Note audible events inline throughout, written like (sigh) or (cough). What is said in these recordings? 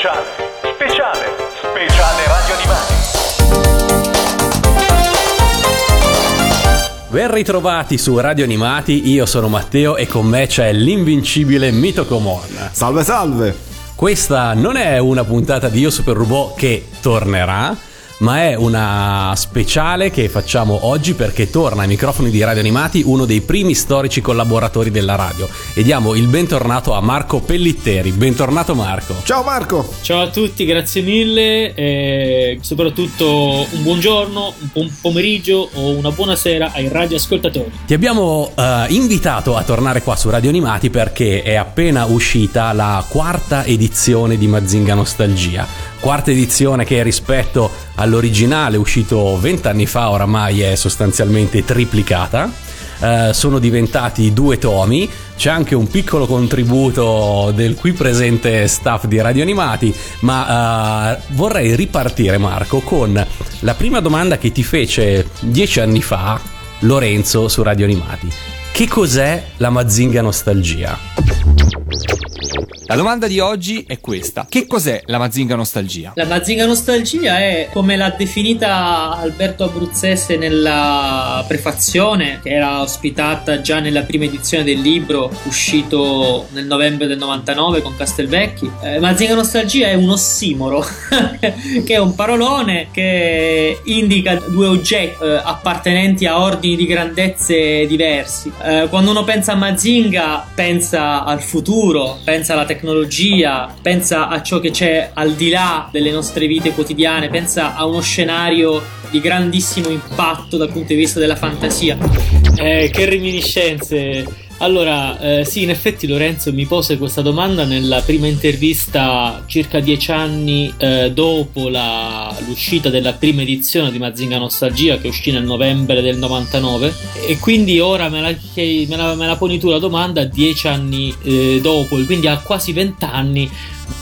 Speciale, speciale, speciale Radio Animati. Ben ritrovati su Radio Animati, io sono Matteo e con me c'è l'invincibile Mito Comon. Salve salve! Questa non è una puntata di Io Super Robot che tornerà, ma è una speciale che facciamo oggi perché torna ai microfoni di Radio Animati uno dei primi storici collaboratori della radio e diamo il bentornato a Marco Pellitteri. Bentornato Marco. Ciao Marco! Ciao a tutti, grazie mille e soprattutto un buongiorno, un buon pomeriggio o una buona sera ai radioascoltatori. Ti abbiamo eh, invitato a tornare qua su Radio Animati perché è appena uscita la quarta edizione di Mazinga Nostalgia. Quarta edizione che rispetto all'originale uscito vent'anni fa oramai è sostanzialmente triplicata. Eh, sono diventati due tomi. C'è anche un piccolo contributo del qui presente staff di Radio Animati, ma eh, vorrei ripartire, Marco, con la prima domanda che ti fece dieci anni fa Lorenzo su Radio Animati. Che cos'è la Mazinga Nostalgia? La domanda di oggi è questa: che cos'è la Mazinga Nostalgia? La Mazinga Nostalgia è come l'ha definita Alberto Abruzzese nella prefazione, che era ospitata già nella prima edizione del libro uscito nel novembre del 99 con Castelvecchi. Eh, Mazinga Nostalgia è un ossimoro, (laughs) che è un parolone che indica due oggetti eh, appartenenti a ordini di grandezze diversi. Eh, quando uno pensa a Mazinga, pensa al futuro, pensa alla tecnologia, pensa a ciò che c'è al di là delle nostre vite quotidiane, pensa a uno scenario di grandissimo impatto dal punto di vista della fantasia. Eh, che reminiscenze! Allora, eh, sì, in effetti Lorenzo mi pose questa domanda nella prima intervista circa dieci anni eh, dopo la, l'uscita della prima edizione di Mazinga Nostalgia che uscì nel novembre del 99 e quindi ora me la, me la, me la poni tu la domanda dieci anni eh, dopo, quindi a quasi vent'anni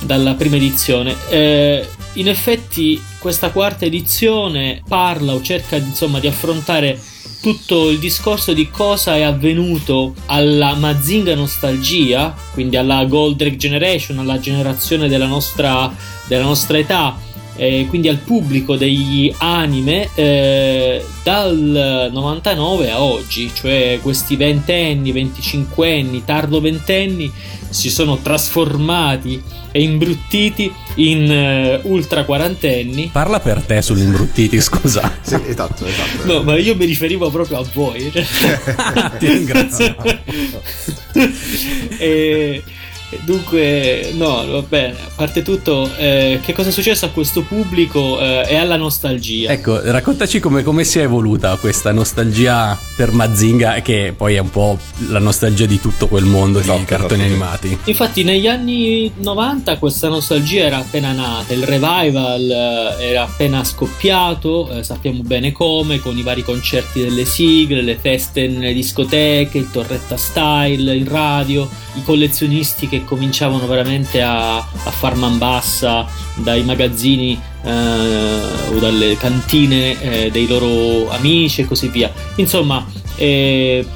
dalla prima edizione. Eh, in effetti questa quarta edizione parla o cerca insomma di affrontare tutto il discorso di cosa è avvenuto alla Mazinga Nostalgia, quindi alla Goldrake Generation, alla generazione della nostra, della nostra età, eh, quindi al pubblico degli anime eh, dal 99 a oggi, cioè questi ventenni, venticinquenni, tardo ventenni si sono trasformati e imbruttiti in uh, ultra quarantenni. Parla per te sull'imbruttiti, scusa. Sì, esatto, esatto. No, ma io mi riferivo proprio a voi. (laughs) Ti ringrazio. (laughs) e, Dunque, no, va bene. A parte tutto, eh, che cosa è successo a questo pubblico eh, e alla nostalgia? Ecco, raccontaci come, come, si è evoluta questa nostalgia per Mazinga, che poi è un po' la nostalgia di tutto quel mondo esatto, di cartoni esatto. animati. Infatti, negli anni 90 questa nostalgia era appena nata, il revival eh, era appena scoppiato, eh, sappiamo bene come, con i vari concerti delle sigle, le feste nelle discoteche, il torretta style, il radio, i collezionisti che che cominciavano veramente a, a far man bassa dai magazzini eh, o dalle cantine eh, dei loro amici e così via. Insomma, eh,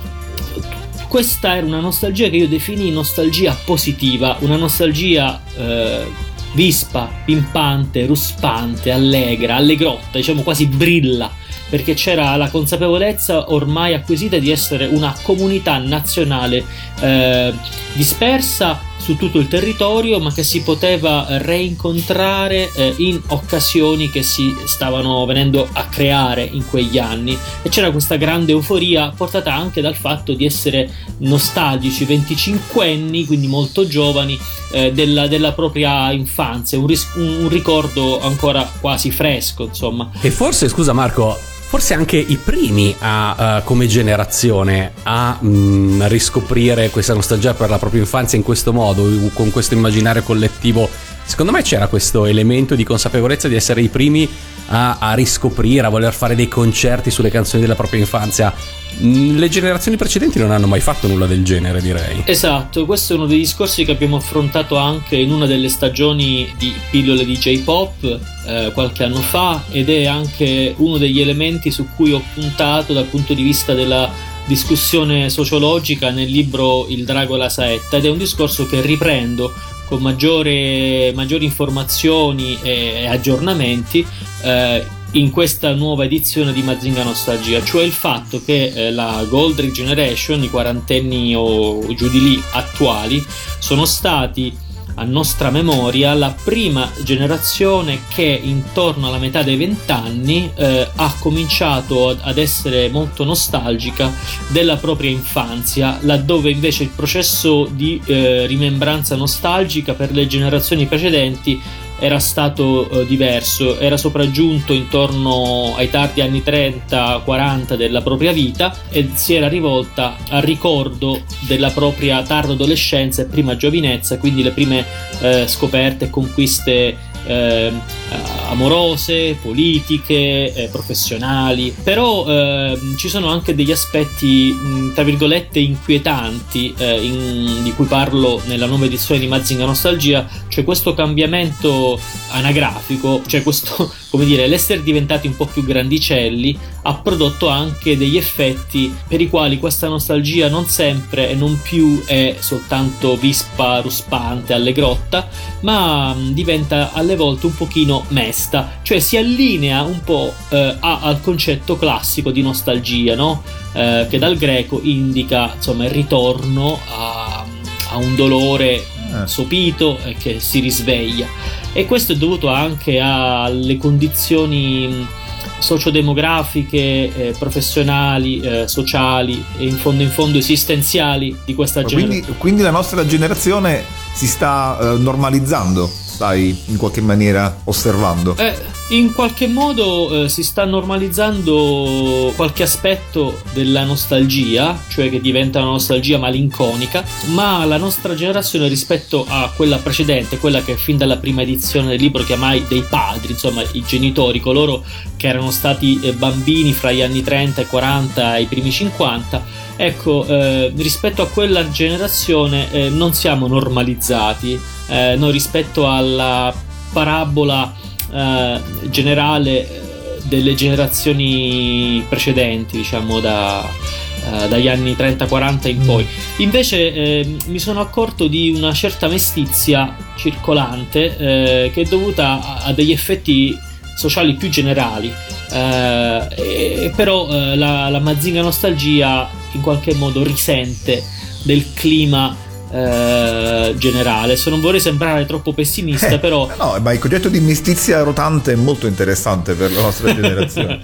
questa era una nostalgia che io definii nostalgia positiva, una nostalgia eh, vispa, pimpante, ruspante, allegra, allegrotta, diciamo quasi brilla perché c'era la consapevolezza ormai acquisita di essere una comunità nazionale eh, dispersa su tutto il territorio, ma che si poteva reincontrare eh, in occasioni che si stavano venendo a creare in quegli anni. E c'era questa grande euforia portata anche dal fatto di essere nostalgici, 25 anni, quindi molto giovani, eh, della, della, propria infanzia, un, ris- un ricordo ancora quasi fresco, insomma. E forse, scusa Marco, forse anche i primi a, uh, come generazione a mh, riscoprire questa nostalgia per la propria infanzia in questo modo, con questo immaginario collettivo. Secondo me c'era questo elemento di consapevolezza di essere i primi a, a riscoprire, a voler fare dei concerti sulle canzoni della propria infanzia. Le generazioni precedenti non hanno mai fatto nulla del genere, direi. Esatto, questo è uno dei discorsi che abbiamo affrontato anche in una delle stagioni di pillole di J-pop eh, qualche anno fa ed è anche uno degli elementi su cui ho puntato dal punto di vista della discussione sociologica nel libro Il drago e la saetta ed è un discorso che riprendo con maggiore, maggiori informazioni e aggiornamenti eh, in questa nuova edizione di Mazinga Nostalgia, cioè il fatto che eh, la Gold Generation, i quarantenni o giù di lì attuali, sono stati a nostra memoria la prima generazione che intorno alla metà dei vent'anni eh, ha cominciato ad essere molto nostalgica della propria infanzia, laddove invece il processo di eh, rimembranza nostalgica per le generazioni precedenti era stato eh, diverso, era sopraggiunto intorno ai tardi anni 30-40 della propria vita e si era rivolta al ricordo della propria tarda adolescenza e prima giovinezza, quindi le prime eh, scoperte e conquiste eh, amorose, politiche, eh, professionali, però eh, ci sono anche degli aspetti mh, tra virgolette inquietanti eh, in, di cui parlo nella nuova edizione di Mazinga Nostalgia, cioè questo cambiamento anagrafico, cioè questo, (laughs) come dire, l'essere diventati un po' più grandicelli ha prodotto anche degli effetti per i quali questa nostalgia non sempre e non più è soltanto vispa ruspante, allegrotta, ma mh, diventa alle volte un pochino mesta, cioè si allinea un po' eh, a, al concetto classico di nostalgia, no? eh, che dal greco indica insomma il ritorno a, a un dolore Eh. sopito e che si risveglia. E questo è dovuto anche alle condizioni mh, sociodemografiche, eh, professionali, eh, sociali e in fondo in fondo esistenziali di questa generazione. Quindi, quindi la nostra generazione si sta eh, normalizzando, stai in qualche maniera osservando. Eh, in qualche modo eh, si sta normalizzando qualche aspetto della nostalgia, cioè che diventa una nostalgia malinconica, ma la nostra generazione rispetto a quella precedente, quella che fin dalla prima edizione del libro chiamai dei padri, insomma i genitori, coloro che erano stati eh, bambini fra gli anni 30 e 40 e i primi 50, ecco, eh, rispetto a quella generazione eh, non siamo normalizzati, eh, noi rispetto alla parabola eh, generale eh, delle generazioni precedenti, diciamo da, eh, dagli anni 30-40 in poi. Invece eh, mi sono accorto di una certa mestizia circolante eh, che è dovuta a, a degli effetti sociali più generali. Eh, e- però la, la Mazinga Nostalgia in qualche modo risente del clima eh, generale. Se non vorrei sembrare troppo pessimista, Eh, però No, ma il concetto di mestizia rotante è molto interessante per la nostra (laughs) generazione.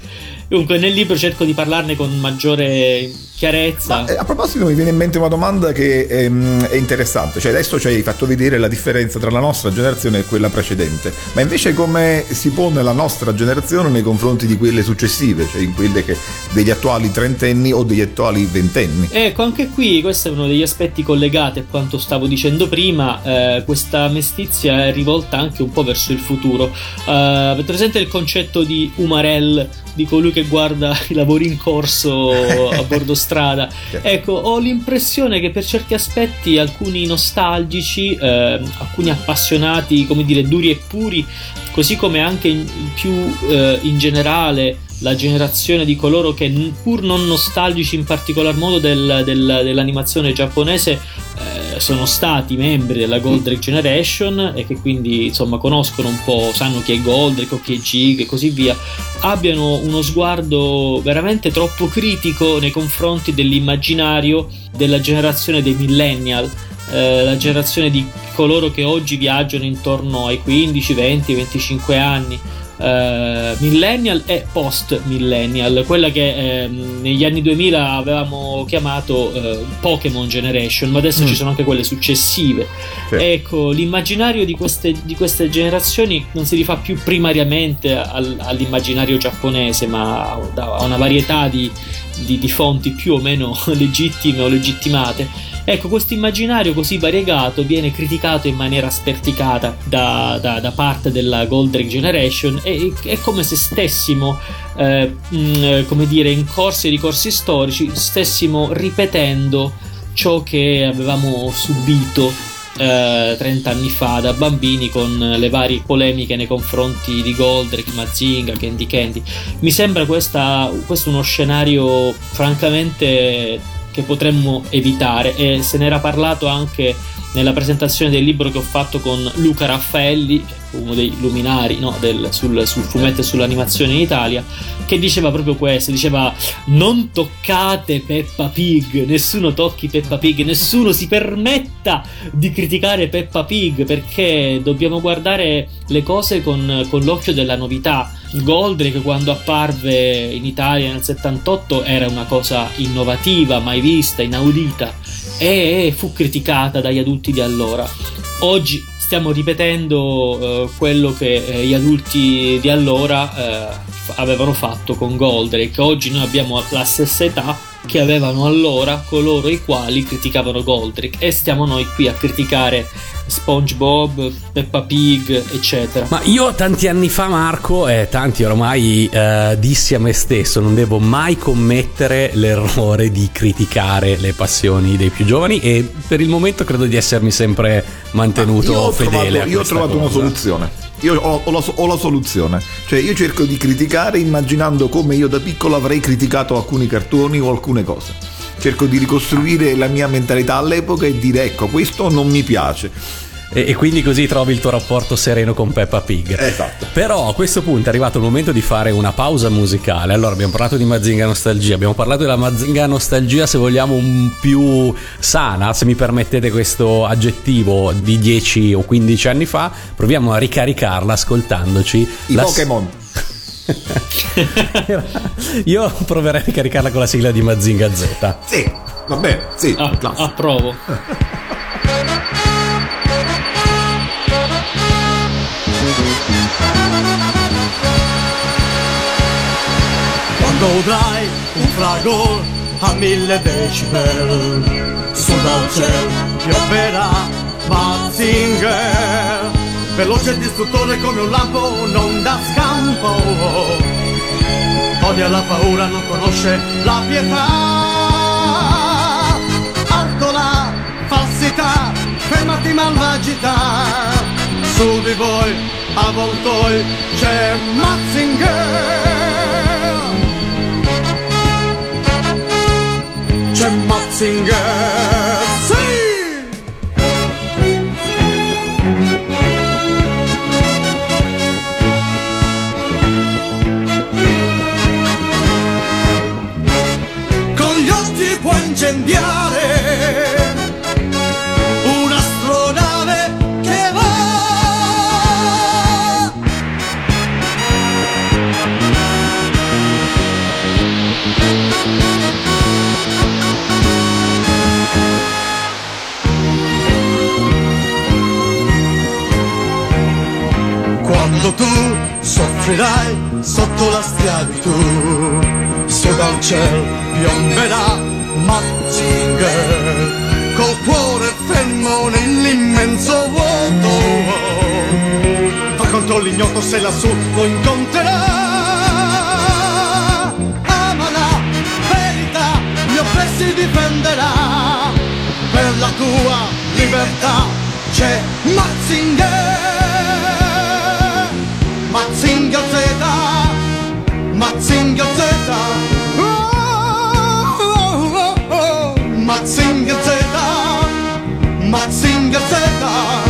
Comunque nel libro cerco di parlarne con maggiore chiarezza. Ma, eh, a proposito mi viene in mente una domanda che ehm, è interessante, cioè adesso ci hai fatto vedere la differenza tra la nostra generazione e quella precedente, ma invece come si pone la nostra generazione nei confronti di quelle successive, cioè in quelle che, degli attuali trentenni o degli attuali ventenni? Ecco, anche qui questo è uno degli aspetti collegati a quanto stavo dicendo prima, eh, questa mestizia è rivolta anche un po' verso il futuro. Eh, avete presente il concetto di Umarell, di colui che guarda (laughs) i lavori in corso a bordo (laughs) strada? Ecco, ho l'impressione che per certi aspetti alcuni nostalgici, eh, alcuni appassionati, come dire, duri e puri, così come anche in, più eh, in generale la generazione di coloro che pur non nostalgici in particolar modo del- del- dell'animazione giapponese eh, sono stati membri della Goldrake Generation e che quindi insomma conoscono un po', sanno chi è Goldrake o chi è Jig e così via, abbiano uno sguardo veramente troppo critico nei confronti dell'immaginario della generazione dei millennial eh, la generazione di coloro che oggi viaggiano intorno ai 15, 20, 25 anni. Eh, millennial e post millennial, quella che ehm, negli anni 2000 avevamo chiamato eh, Pokémon Generation, ma adesso Mm. ci sono anche quelle successive. Sì. Ecco, l'immaginario di queste, di queste generazioni non si rifà più primariamente al- all'immaginario giapponese, ma a a una varietà di, di- di fonti più o meno (laughs) legittime o legittimate. Ecco, questo immaginario così variegato viene criticato in maniera sperticata da, da- da parte della Goldrake Generation e è come se stessimo, eh, mh, come dire, in corsi e ricorsi storici, stessimo ripetendo ciò che avevamo subito eh, 30 anni fa da bambini con le varie polemiche nei confronti di Goldrake, Mazinga, Candy Candy. Mi sembra questa, questo uno scenario francamente che potremmo evitare e se n'era parlato anche nella presentazione del libro che ho fatto con Luca Raffaelli, uno dei luminari no, del, sul, sul, fumetto e sull'animazione in Italia, che diceva proprio questo, diceva non toccate Peppa Pig, nessuno tocchi Peppa Pig, nessuno si permetta di criticare Peppa Pig perché dobbiamo guardare le cose con, con l'occhio della novità. Goldrake quando apparve in Italia nel 78 era una cosa innovativa, mai vista, inaudita e fu criticata dagli adulti di allora. Oggi stiamo ripetendo eh, quello che eh, gli adulti di allora eh, avevano fatto con Goldrake. Oggi noi abbiamo la stessa età che avevano allora coloro i quali criticavano Goldrake e stiamo noi qui a criticare SpongeBob, Peppa Pig, eccetera. Ma io tanti anni fa, Marco, e tanti ormai eh, dissi a me stesso, non devo mai commettere l'errore di criticare le passioni dei più giovani e per il momento credo di essermi sempre mantenuto io fedele. Trovato, io ho trovato cosa. una soluzione. Io ho, ho, la, ho, la, soluzione, cioè io cerco di criticare immaginando come io da piccolo avrei criticato alcuni cartoni o alcune cose. Cerco di ricostruire la mia mentalità all'epoca e dire ecco questo non mi piace. E, e, quindi così trovi il tuo rapporto sereno con Peppa Pig. Esatto. Però a questo punto è arrivato il momento di fare una pausa musicale. Allora abbiamo parlato di Mazinga Nostalgia, abbiamo parlato della Mazinga Nostalgia se vogliamo un più sana, se mi permettete questo aggettivo di 10 o 15 anni fa. Proviamo a ricaricarla ascoltandoci. I la... Pokémon. (laughs) Io proverei a ricaricarla con la sigla di Mazinga Z. Sì, va bene, sì, ah, approvo. Quando udrai un fragor a mille decibel, su dal cielo piomberà Mazinger, veloce e distruttore come un lampo, non dà scampo. Odia la paura, non conosce la pietà. Alto la falsità, fermati malvagità. Su di voi, avvoltoi, c'è Mazinger. c'è Matzinger, incendiare un'astronave che va. Quando tu soffrirai sotto la schiavitù, su dal cielo piomberà Mazinger, L'ignoto se lassù lo incontrerà. Ama la verità, gli oppressi difenderà. Per la tua libertà c'è Mazinger. Mazinga Z, Mazinga Z, oh, oh, oh. Mazinga Z, Mazinga Z.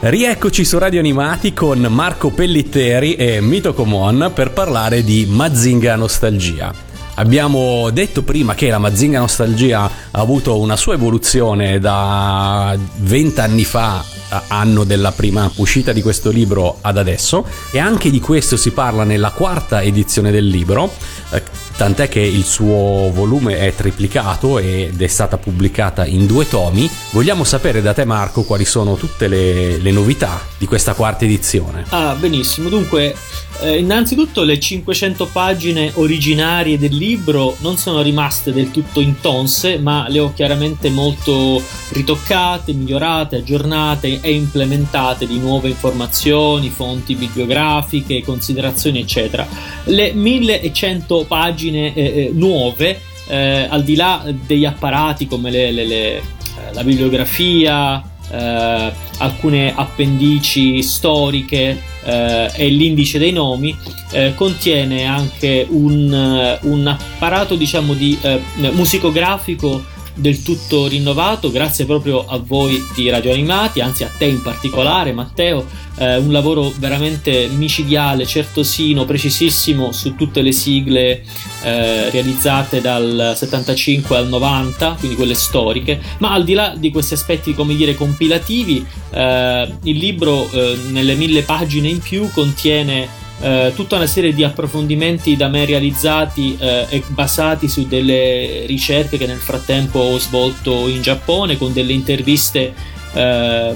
Rieccoci su Radio Animati con Marco Pellitteri e Mito Comon per parlare di Mazinga Nostalgia. Abbiamo detto prima che la Mazinga Nostalgia ha avuto una sua evoluzione da 20 anni fa, anno della prima uscita di questo libro, ad adesso, e anche di questo si parla nella quarta edizione del libro, tant'è che il suo volume è triplicato ed è stata pubblicata in due tomi. Vogliamo sapere da te Marco quali sono tutte le, le novità di questa quarta edizione. Ah, benissimo. Dunque, eh, innanzitutto le 500 pagine originarie del libro non sono rimaste del tutto intonse, ma le ho chiaramente molto ritoccate, migliorate, aggiornate e implementate di nuove informazioni, fonti bibliografiche, considerazioni, eccetera. Le 1100 pagine eh, eh, nuove, eh, al di là degli apparati come le, le, le, la bibliografia, eh, alcune appendici storiche eh, e l'indice dei nomi, eh, contiene anche un, eh, un apparato diciamo di eh, musicografico del tutto rinnovato grazie proprio a voi di Radio Animati, anzi a te in particolare Matteo, eh, un lavoro veramente micidiale, certosino, precisissimo su tutte le sigle eh, realizzate dal 75 al 90, quindi quelle storiche, ma al di là di questi aspetti come dire compilativi, eh, il libro eh, nelle mille pagine in più contiene eh, tutta una serie di approfondimenti da me realizzati eh, e basati su delle ricerche che nel frattempo ho svolto in Giappone con delle interviste eh,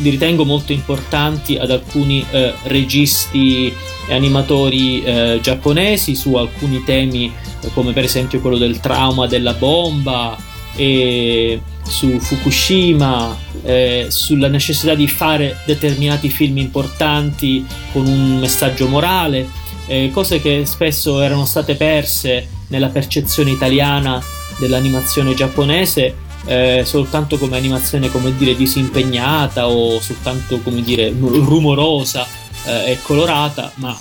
li ritengo molto importanti ad alcuni eh, registi e animatori eh, giapponesi su alcuni temi come per esempio quello del trauma della bomba e su Fukushima, eh, sulla necessità di fare determinati film importanti con un messaggio morale, eh, cose che spesso erano state perse nella percezione italiana dell'animazione giapponese eh, soltanto come animazione come dire disimpegnata o soltanto come dire rumorosa eh, e colorata ma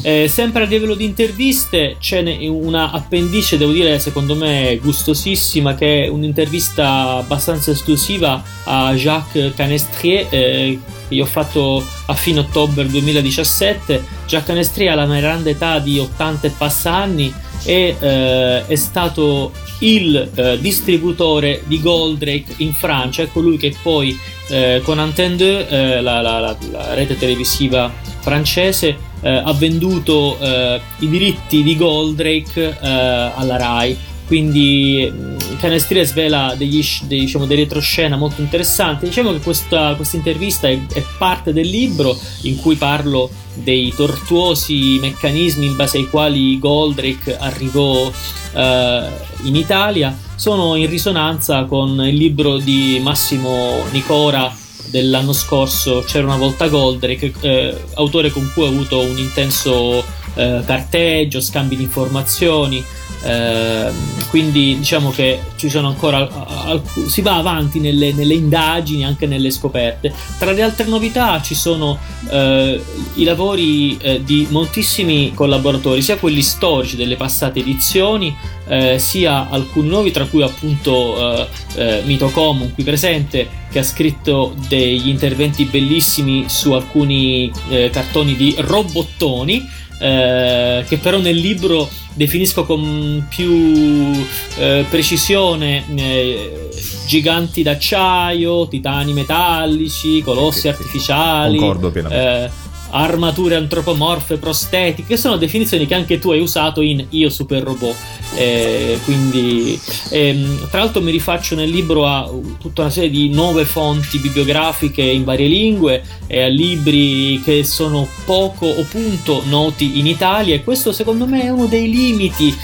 eh, sempre a livello di interviste c'è una appendice, devo dire, secondo me gustosissima, che è un'intervista abbastanza esclusiva a Jacques Canestrier, eh, che io ho fatto a fine ottobre 2017. Jacques Canestrier ha la grande età di 80 e passa anni e eh, è stato il eh, distributore di Goldrake in Francia, è colui che poi eh, con Antenne 2, eh, la, la, la, la rete televisiva francese, eh, ha venduto eh, i diritti di Goldrake eh, alla Rai. Quindi mm, Canestria svela degli, dei, diciamo, dei retroscena molto interessanti. Diciamo che questa, questa intervista è, è, parte del libro in cui parlo dei tortuosi meccanismi in base ai quali Goldrake arrivò eh, in Italia. Sono in risonanza con il libro di Massimo Nicora dell'anno scorso c'era una volta Goldrake, eh, autore con cui ho avuto un intenso eh, carteggio, scambi di informazioni. Eh, quindi diciamo che ci sono ancora alc- si va avanti nelle, nelle, indagini anche nelle scoperte. Tra le altre novità ci sono eh, i lavori eh, di moltissimi collaboratori sia quelli storici delle passate edizioni eh, sia alcuni nuovi tra cui appunto eh, eh, Mito Common qui presente che ha scritto degli interventi bellissimi su alcuni cartoni di robottoni eh, che però nel libro definisco con più eh, precisione eh, giganti d'acciaio, titani metallici, colossi artificiali. Concordo pienamente eh, armature antropomorfe prostetiche, che sono definizioni che anche tu hai usato in Io Super Robot. Eh, quindi, ehm, tra l'altro, mi rifaccio nel libro a tutta una serie di nuove fonti bibliografiche in varie lingue e a libri che sono poco o punto noti in Italia. E questo, secondo me, è uno dei limiti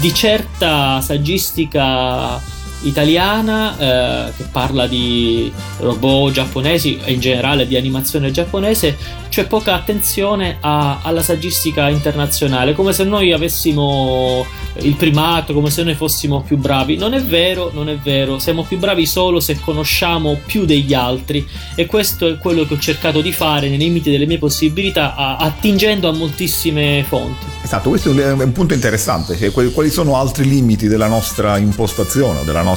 di certa saggistica italiana eh, che parla di robot giapponesi e in generale di animazione giapponese, c'è poca attenzione a, alla saggistica internazionale, come se noi avessimo il primato, come se noi fossimo più bravi. Non è vero, non è vero, siamo più bravi solo se conosciamo più degli altri e questo è quello che ho cercato di fare nei limiti delle mie possibilità, a, attingendo a moltissime fonti. Esatto, questo è un, punto interessante, cioè, quali sono altri limiti della nostra impostazione, della nostra,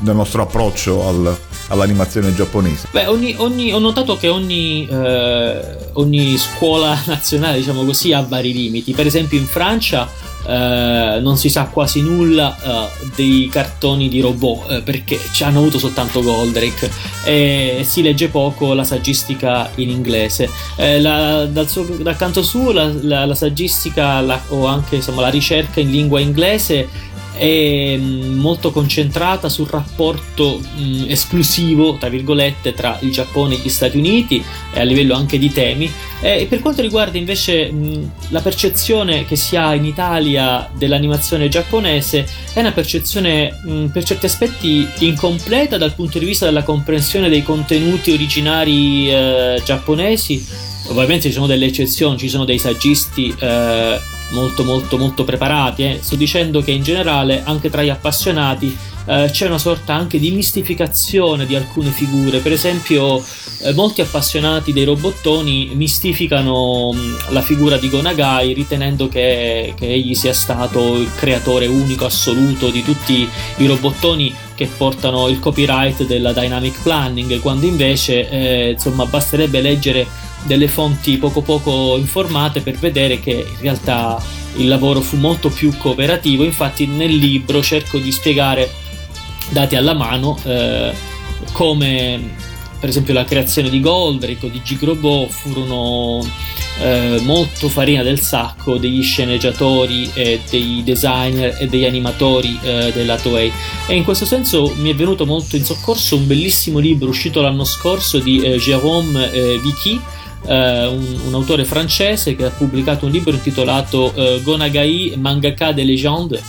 del nostro approccio al, all'animazione giapponese? Beh, ogni, ogni, ho notato che ogni, eh, ogni scuola (laughs) nazionale, diciamo così, ha vari limiti. Per esempio in Francia eh, non si sa quasi nulla uh, dei cartoni di robot uh, perché ci hanno avuto soltanto Goldrake e si legge poco la saggistica in inglese. La, dal, suo, dal, canto suo la, la, la saggistica o anche insomma, la ricerca in lingua inglese è mm, molto concentrata sul rapporto mh, mm, esclusivo, tra virgolette, tra il Giappone e gli Stati Uniti, e a livello anche di temi. E per quanto riguarda invece mh, mm, la percezione che si ha in Italia dell'animazione giapponese, è una percezione mh, per certi aspetti incompleta dal punto di vista della comprensione dei contenuti originari eh, giapponesi. Ovviamente ci sono delle eccezioni, ci sono dei saggisti eh, molto molto molto preparati. eh. Sto dicendo che in generale anche tra gli appassionati eh, c'è una sorta anche di mistificazione di alcune figure. Per esempio, eh, molti appassionati dei robottoni mistificano mh, la figura di Gonagai ritenendo che, che egli sia stato il creatore unico assoluto di tutti i robottoni che portano il copyright della dynamic planning, quando invece eh, insomma basterebbe leggere delle fonti poco poco informate per vedere che in realtà il lavoro fu molto più cooperativo. Infatti nel libro cerco di spiegare dati alla mano eh, come per esempio la creazione di Goldrake o di Gigrobot furono eh, molto farina del sacco degli sceneggiatori e dei designer e degli animatori eh, della Toei. E in questo senso mi è venuto molto in soccorso un bellissimo libro uscito l'anno scorso di eh, Jérôme eh, Vicky eh, un, un autore francese che ha pubblicato un libro intitolato eh, Gonagai Mangaka de Legende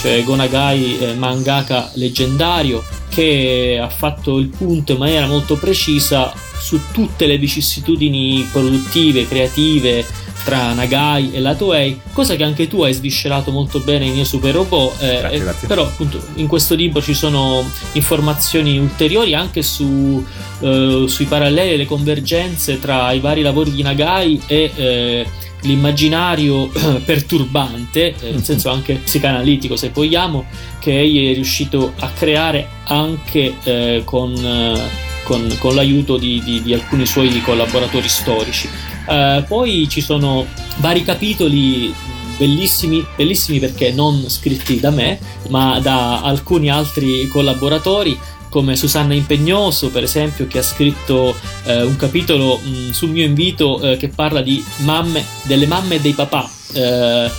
cioè Gonagai eh, mangaka leggendario che ha fatto il punto in maniera molto precisa su tutte le vicissitudini produttive, creative tra Nagai e la Toei, cosa che anche tu hai sviscerato molto bene in Io Super Robot. eh, Grazie, eh, grazie. Però appunto in questo libro ci sono informazioni ulteriori anche su, eh, sui paralleli e le convergenze tra i vari lavori di Nagai e eh, l'immaginario (clears throat) perturbante, eh, in senso (laughs) anche psicanalitico se vogliamo, che egli è riuscito a creare anche eh, con, eh, con- con l'aiuto di, di- di alcuni suoi collaboratori storici. Eh, poi ci sono vari capitoli bellissimi, bellissimi perché non scritti da me, ma da alcuni altri collaboratori come Susanna Impegnoso, per esempio, che ha scritto eh, un capitolo mh, sul mio invito eh, che parla di mamme, delle mamme e dei papà, eh,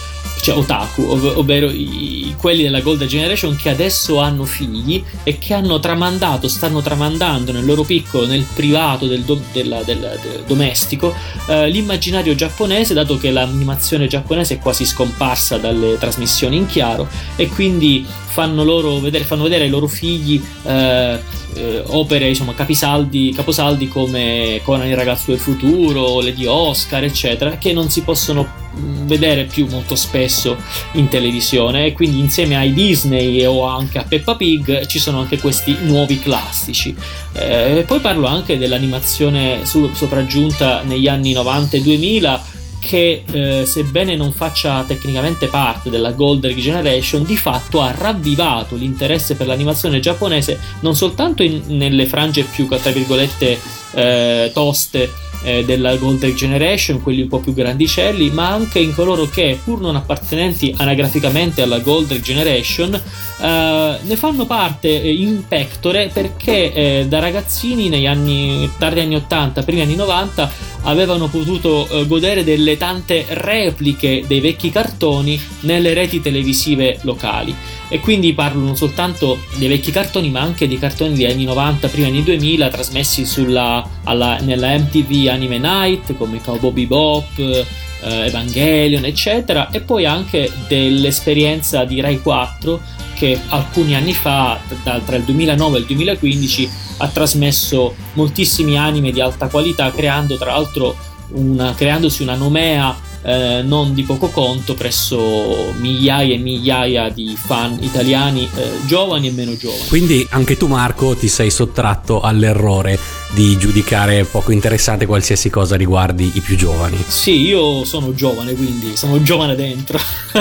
cioè otaku, ov- ovvero i- quelli della Golden Generation che adesso hanno figli e che hanno tramandato, stanno tramandando nel loro piccolo, nel privato del, do- della- del- del domestico, eh, l'immaginario giapponese, dato che l'animazione giapponese è quasi scomparsa dalle trasmissioni in chiaro e quindi fanno, loro vedere, fanno vedere ai loro figli eh, eh, opere, insomma, capisaldi, caposaldi come Conan il ragazzo del futuro, Lady Oscar, eccetera, che non si possono mh, vedere più molto spesso in televisione e quindi insieme ai Disney o anche a Peppa Pig ci sono anche questi nuovi classici. Eh, poi parlo anche dell'animazione sopraggiunta negli anni 90 e 2000 che eh, sebbene non faccia tecnicamente parte della Golden Generation, di fatto ha ravvivato l'interesse per l'animazione giapponese non soltanto in- nelle frange più, tra virgolette, eh, toste eh, della Golden Generation, quelli un po' più grandicelli, ma anche in coloro che, pur non appartenenti anagraficamente alla Golden Generation, eh, ne fanno parte eh, in pectore perché eh, da ragazzini negli anni tardi anni 80, primi anni 90 avevano potuto eh, godere delle tante repliche dei vecchi cartoni nelle reti televisive locali e quindi parlo non soltanto dei vecchi cartoni ma anche di cartoni degli anni 90 primi anni 2000 trasmessi sulla, alla- nella MTV Anime Night come Cowboy Bebop eh, Evangelion eccetera. E poi anche dell'esperienza di Rai 4 che alcuni anni fa tra il 2009 e il 2015 ha trasmesso moltissimi anime di alta qualità creando tra l'altro una, creandosi una nomea eh, non di poco conto presso migliaia e migliaia di fan italiani eh, giovani e meno giovani. Quindi anche tu Marco ti sei sottratto all'errore di giudicare poco interessante qualsiasi cosa riguardi i più giovani. Sì, io sono giovane, quindi sono giovane dentro. (laughs)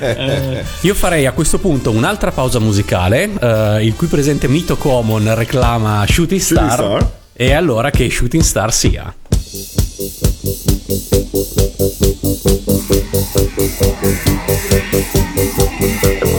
Eh, Io farei a questo punto un'altra pausa musicale, eh, il cui presente Mito Common reclama Shooting Star, Shooting Star. e allora che Shooting Star sia. Shooting star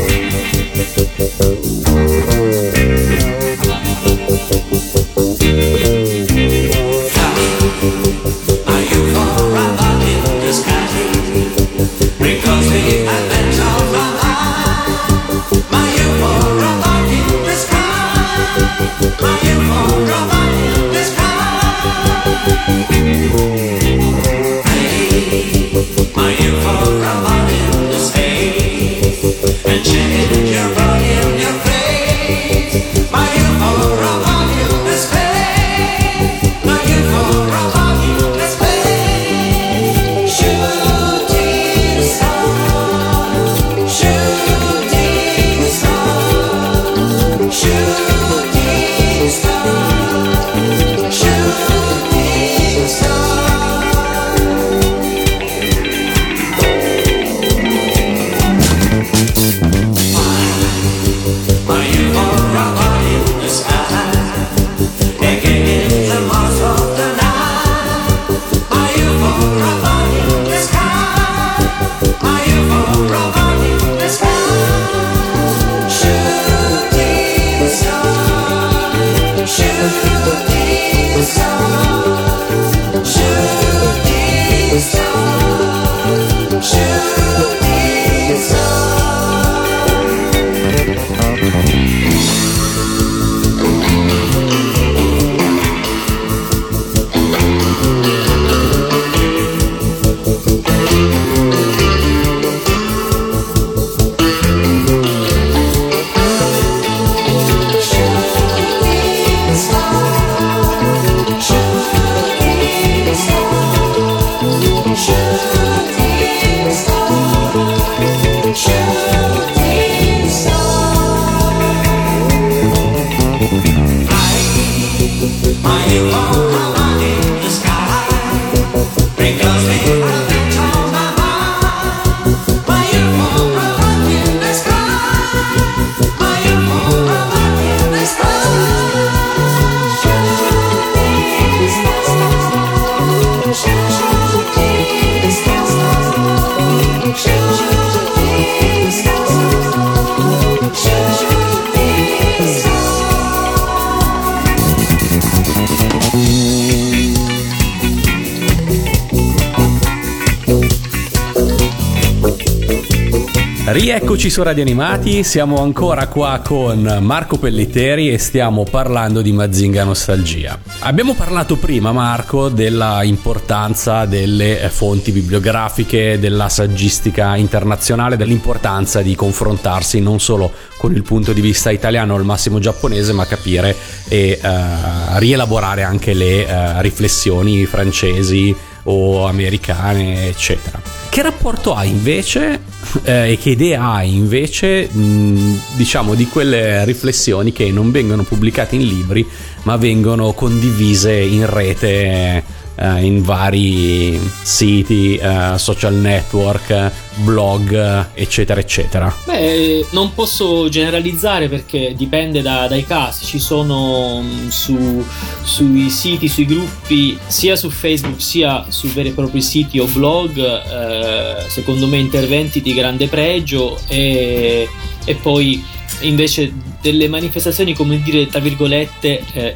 Rieccoci su Radio Animati, siamo ancora qua con Marco Pellitteri e stiamo parlando di Mazinga Nostalgia. Abbiamo parlato prima, Marco, della importanza delle fonti bibliografiche, della saggistica internazionale, dell'importanza di confrontarsi non solo con il punto di vista italiano o al massimo giapponese, ma capire e uh, rielaborare anche le uh, riflessioni francesi o americane, eccetera. Che rapporto hai invece eh, e che idea hai invece, mh, diciamo, di quelle riflessioni che non vengono pubblicate in libri, ma vengono condivise in rete eh, in vari siti, eh, social network, blog, eccetera, eccetera? Beh, non posso generalizzare perché dipende da, dai casi. Ci sono mh, su, sui siti, sui gruppi, sia su Facebook sia su veri e propri siti o blog, eh, secondo me interventi di grande pregio e, e poi invece delle manifestazioni, come dire, tra virgolette, eh,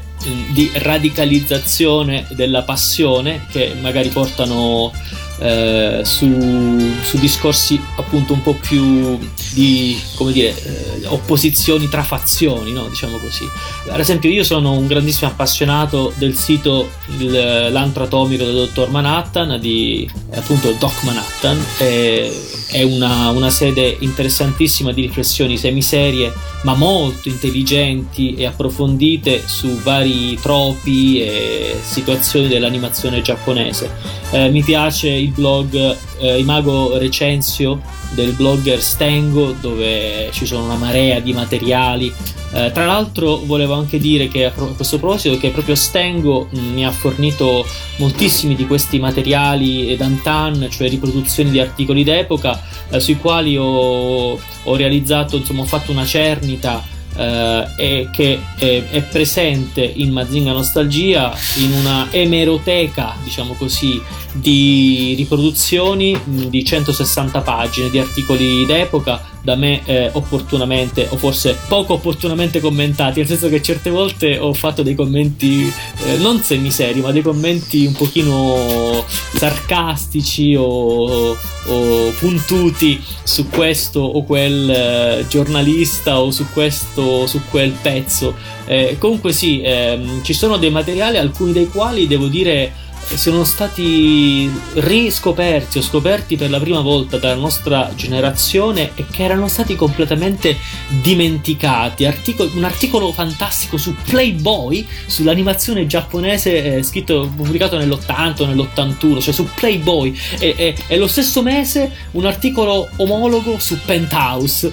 di radicalizzazione della passione che magari portano eh, su, su, discorsi appunto un po' più di come dire eh, opposizioni tra fazioni no? diciamo così. Ad esempio io sono un grandissimo appassionato del sito il, l'antro atomico del dottor Manhattan di appunto Doc Manhattan. È, è una, una sede interessantissima di riflessioni semiserie ma molto intelligenti e approfondite su vari tropi e situazioni dell'animazione giapponese. Eh, mi piace il blog eh, Imago Recensio del blogger Stengo dove ci sono una marea di materiali. Eh, tra l'altro volevo anche dire che a, questo proposito che proprio Stengo mh, mi ha fornito moltissimi di questi materiali d'antan, cioè riproduzioni di articoli d'epoca eh, sui quali ho, ho realizzato, insomma ho fatto una cernita eh, e che è, è, presente in Mazinga Nostalgia in una emeroteca, diciamo così, di riproduzioni di 160 pagine di articoli d'epoca da me eh, opportunamente o forse poco opportunamente commentati, nel senso che certe volte ho fatto dei commenti eh, non semiseri, ma dei commenti un pochino sarcastici o, o puntuti su questo o quel eh, giornalista o su questo su quel pezzo. Eh, comunque sì, ehm, ci sono dei materiali, alcuni dei quali devo dire sono stati riscoperti o scoperti per la prima volta dalla nostra generazione e che erano stati completamente dimenticati. Articolo, un articolo fantastico su Playboy, sull'animazione giapponese eh, scritto, pubblicato nell'80 o nell'81, cioè su Playboy. E, e, e lo stesso mese un articolo omologo su Penthouse.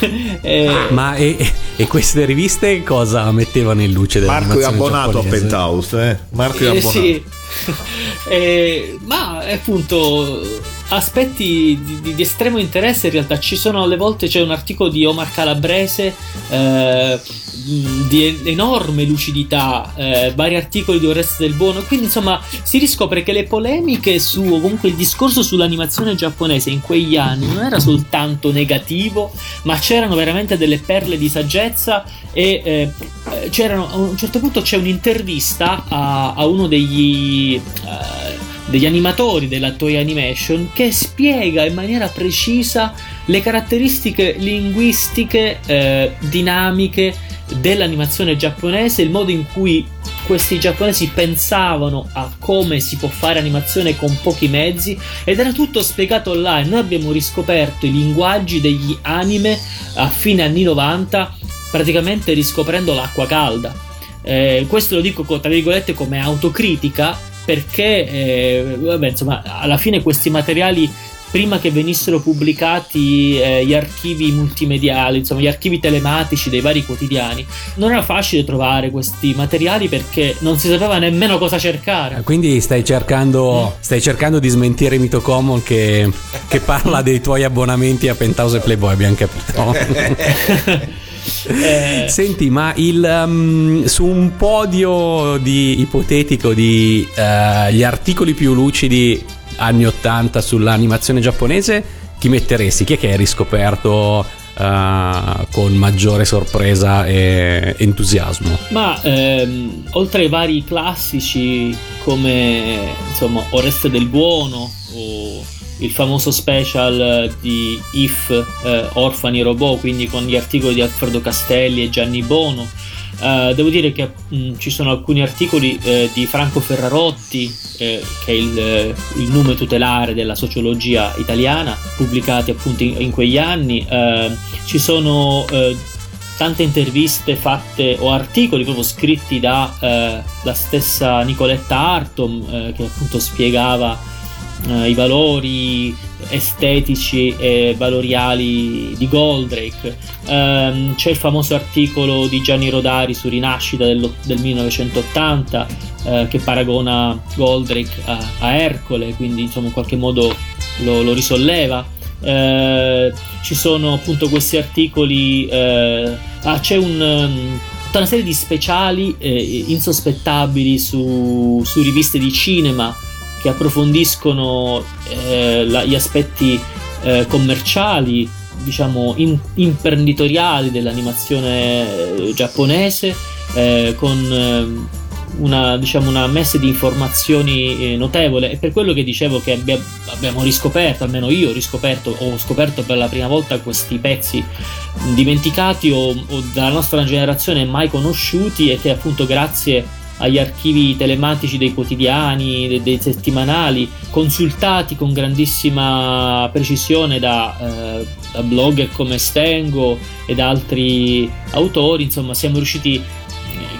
(laughs) e... Ma e, e, queste riviste cosa mettevano in luce Marco è abbonato giapponese? a Penthouse, eh? Marco è abbonato. Eh, sì. Eh, ma appunto aspetti di, di- di estremo interesse in realtà ci sono alle volte c'è un articolo di Omar Calabrese eh, di enorme lucidità eh, vari articoli di Oreste del Buono. Quindi insomma si riscopre che le polemiche su o comunque il discorso sull'animazione giapponese in quegli anni non era soltanto negativo ma c'erano veramente delle perle di saggezza e eh, c'erano a un certo punto c'è un'intervista a, a uno degli eh, degli animatori della Toy Animation che spiega in maniera precisa le caratteristiche linguistiche eh, dinamiche dell'animazione giapponese, il modo in cui questi giapponesi pensavano a come si può fare animazione con pochi mezzi ed era tutto spiegato online. Noi abbiamo riscoperto i linguaggi degli anime a fine anni 90 praticamente riscoprendo l'acqua calda. Eh, questo lo dico co- tra virgolette come autocritica perché eh, vabbè, insomma, alla fine questi materiali prima che venissero pubblicati eh, gli archivi multimediali, insomma gli archivi telematici dei vari quotidiani, non era facile trovare questi materiali perché non si sapeva nemmeno cosa cercare. Quindi stai cercando, stai cercando di smentire Mito Common che, che parla dei tuoi abbonamenti a Penthouse e Playboy, abbiamo capito. (laughs) (laughs) Eh, Senti, ma il, um, su un podio di ipotetico di eh, gli articoli più lucidi anni 80 sull'animazione giapponese, ti metteresti? Chi è che hai riscoperto eh, con maggiore sorpresa e entusiasmo? Ma ehm, oltre ai vari classici come insomma Oreste del Buono o il famoso special di If eh, Orfani Robot, quindi con gli articoli di Alfredo Castelli e Gianni Bono. eh, devo dire che mh, ci sono alcuni articoli eh, di Franco Ferrarotti, eh, che è il, eh, il nome tutelare della sociologia italiana, pubblicati appunto in, in quegli anni. Eh, ci sono eh, tante interviste fatte o articoli proprio scritti da eh, la stessa Nicoletta Artom eh, che appunto spiegava eh, i valori estetici e valoriali di Goldrake. Ehm, c'è il famoso articolo di Gianni Rodari su Rinascita del, del 1980 eh, che paragona Goldrake a, a Ercole, quindi insomma in qualche modo lo, lo risolleva. Eh, ci sono appunto questi articoli. eh, ah, c'è un, um, tutta una serie di speciali eh, insospettabili su, su riviste di cinema che approfondiscono eh, la- gli aspetti eh, commerciali, diciamo im- imprenditoriali dell'animazione eh, giapponese, eh, con ehm, una, diciamo, una messa di informazioni eh, notevole. E per quello che dicevo che abbia- abbiamo riscoperto, almeno io ho riscoperto, ho scoperto per la prima volta questi pezzi dimenticati o, o dalla nostra generazione mai conosciuti e che appunto grazie agli archivi telematici dei quotidiani, de- dei settimanali, consultati con grandissima precisione da, eh, da blogger come Stengo e da altri autori, insomma siamo riusciti eh,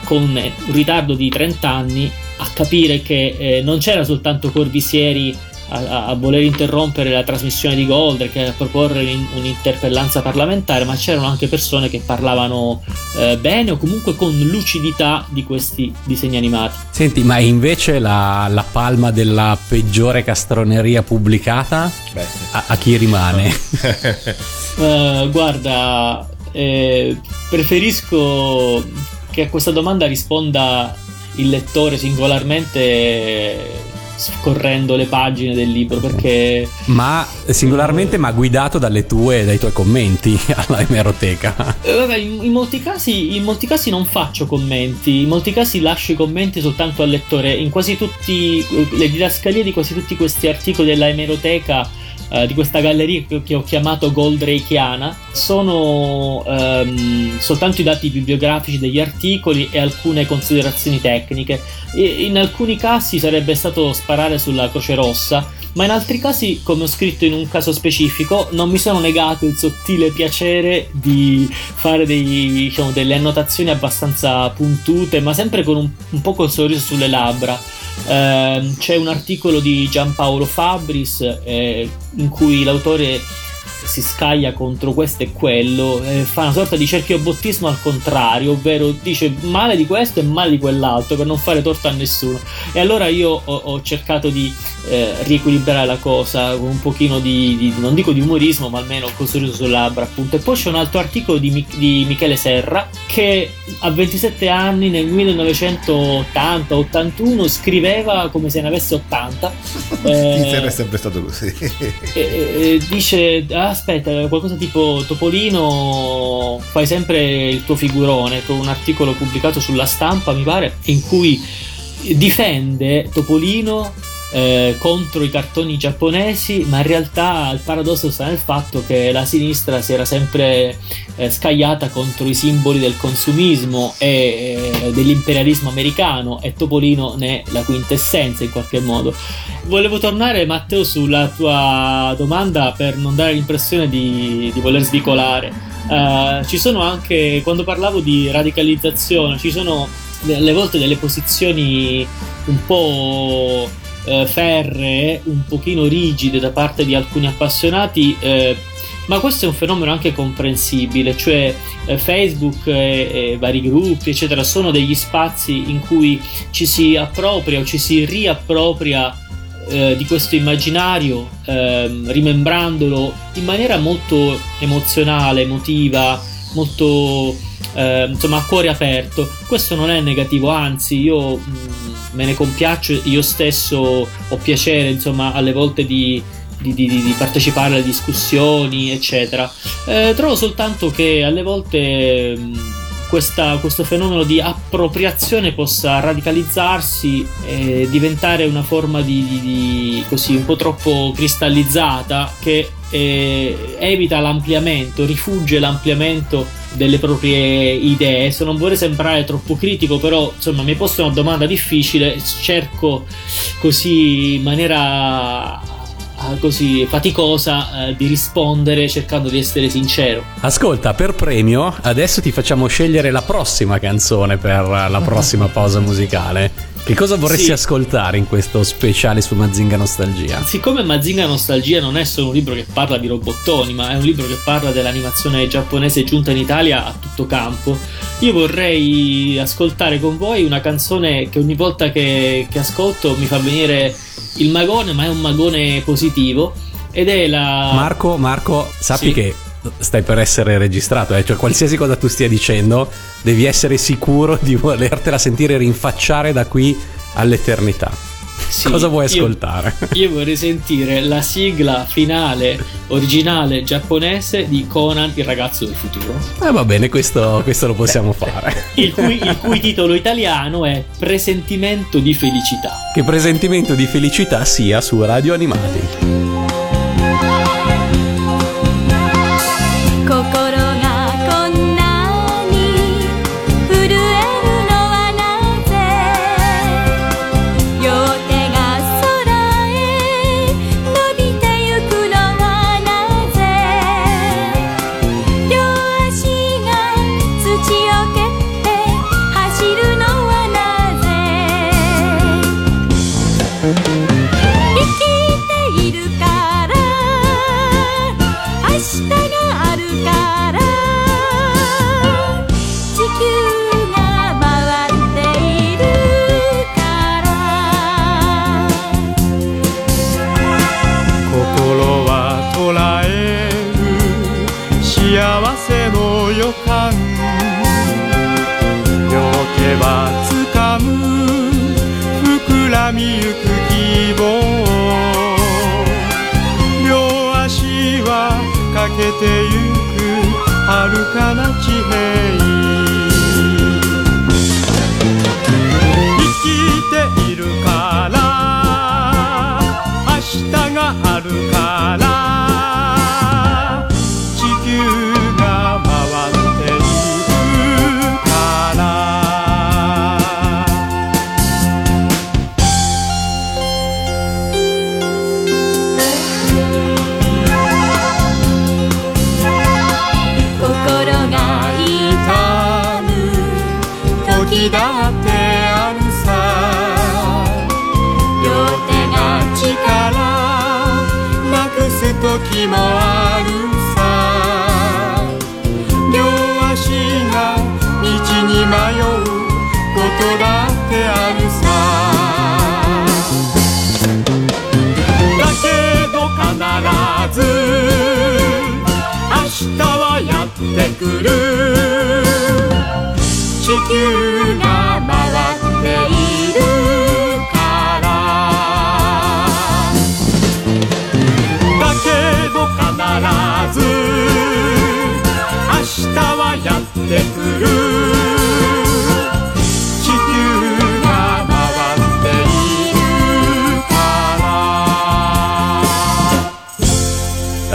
con un ritardo di 30 anni a capire che eh, non c'era soltanto Corvisieri a, a- voler interrompere la trasmissione di Goldrake, a proporre un- un'interpellanza parlamentare, ma c'erano anche persone che parlavano eh, bene o comunque con lucidità di questi disegni animati. Senti, ma invece la, la palma della peggiore castroneria pubblicata Beh, a, a chi rimane? (laughs) Eh, guarda, eh, preferisco che a questa domanda risponda il lettore singolarmente eh, scorrendo le pagine del libro perché ma singolarmente, ma guidato dalle tue, dai tuoi commenti (laughs) alla emeroteca. Eh, vabbè, in, in molti casi, in molti casi non faccio commenti, in molti casi lascio i commenti soltanto al lettore. In quasi tutti le didascalie di quasi tutti questi articoli della emeroteca, eh, di questa galleria che, ho chiamato Goldrakeana, sono ehm, soltanto i dati bibliografici degli articoli e alcune considerazioni tecniche. E in alcuni casi sarebbe stato sparare sulla Croce Rossa, ma in altri casi, come ho scritto in un caso specifico, non mi sono negato il sottile piacere di fare dei, diciamo, delle annotazioni abbastanza puntute, ma sempre con un, un po' col sorriso sulle labbra. Ehm, c'è un articolo di Giampaolo Fabris eh, in cui l'autore si scaglia contro questo e quello, eh, fa una sorta di cerchiobottismo al contrario, ovvero dice male di questo e male di quell'altro per non fare torto a nessuno. E allora io ho, ho cercato di eh, riequilibrare la cosa con un pochino di, di, non dico di umorismo, ma almeno con sorriso sulle labbra, appunto. E poi c'è un altro articolo di, Mi- di Michele Serra che a 27 anni nel 1980-81 scriveva come se ne avesse 80. Il Serra è Eh, sempre stato così. e- e dice ah, aspetta qualcosa tipo Topolino fai sempre il tuo figurone con un articolo pubblicato sulla stampa mi pare in cui difende Topolino eh, contro i cartoni giapponesi ma in realtà il paradosso sta nel fatto che la sinistra si era sempre eh, scagliata contro i simboli del consumismo e eh, dell'imperialismo americano e Topolino ne è la quintessenza in qualche modo Volevo tornare Matteo sulla tua domanda per non dare l'impressione di, di voler svicolare. Eh, ci sono anche, quando parlavo di radicalizzazione, ci sono alle volte delle posizioni un po' eh, ferree, un pochino rigide da parte di alcuni appassionati. eh, ma questo è un fenomeno anche comprensibile, cioè eh, Facebook e, e vari gruppi, eccetera, sono degli spazi in cui ci si appropria o ci si riappropria eh, di questo immaginario, ehm, rimembrandolo in maniera molto emozionale, emotiva, molto eh, insomma a cuore aperto. Questo non è negativo, anzi, io mh, me ne compiaccio, io stesso ho piacere, insomma, alle volte di. di- di- di partecipare alle discussioni, eccetera. Eh, trovo soltanto che alle volte mh, questa- questo fenomeno di appropriazione possa radicalizzarsi e diventare una forma di, di- di- così un po' troppo cristallizzata che eh, evita l'ampliamento, rifugge l'ampliamento delle proprie idee. Se non vorrei sembrare troppo critico, però insomma mi hai posto una domanda difficile, cerco così in maniera ah, così faticosa eh, di rispondere cercando di essere sincero. Ascolta, per premio, adesso ti facciamo scegliere la prossima canzone per la (laughs) prossima pausa musicale. Che cosa vorresti Sì. ascoltare in questo speciale su Mazinga Nostalgia? Siccome Mazinga Nostalgia non è solo un libro che parla di robottoni, ma è un libro che parla dell'animazione giapponese giunta in Italia a tutto campo, io vorrei ascoltare con voi una canzone che ogni volta che, che ascolto mi fa venire il magone, ma è un magone positivo. Ed è la. Marco, Marco, sappi Sì. che stai per essere registrato, eh? cioè qualsiasi cosa tu stia dicendo, devi essere sicuro di volertela sentire rinfacciare da qui all'eternità. Sì, cosa vuoi io- ascoltare? Io vorrei sentire la sigla finale originale giapponese di Conan, il ragazzo del futuro. Eh, va bene, questo, questo lo possiamo fare. il cui, il cui titolo italiano è Presentimento di felicità. Che presentimento di felicità sia su Radio Animati.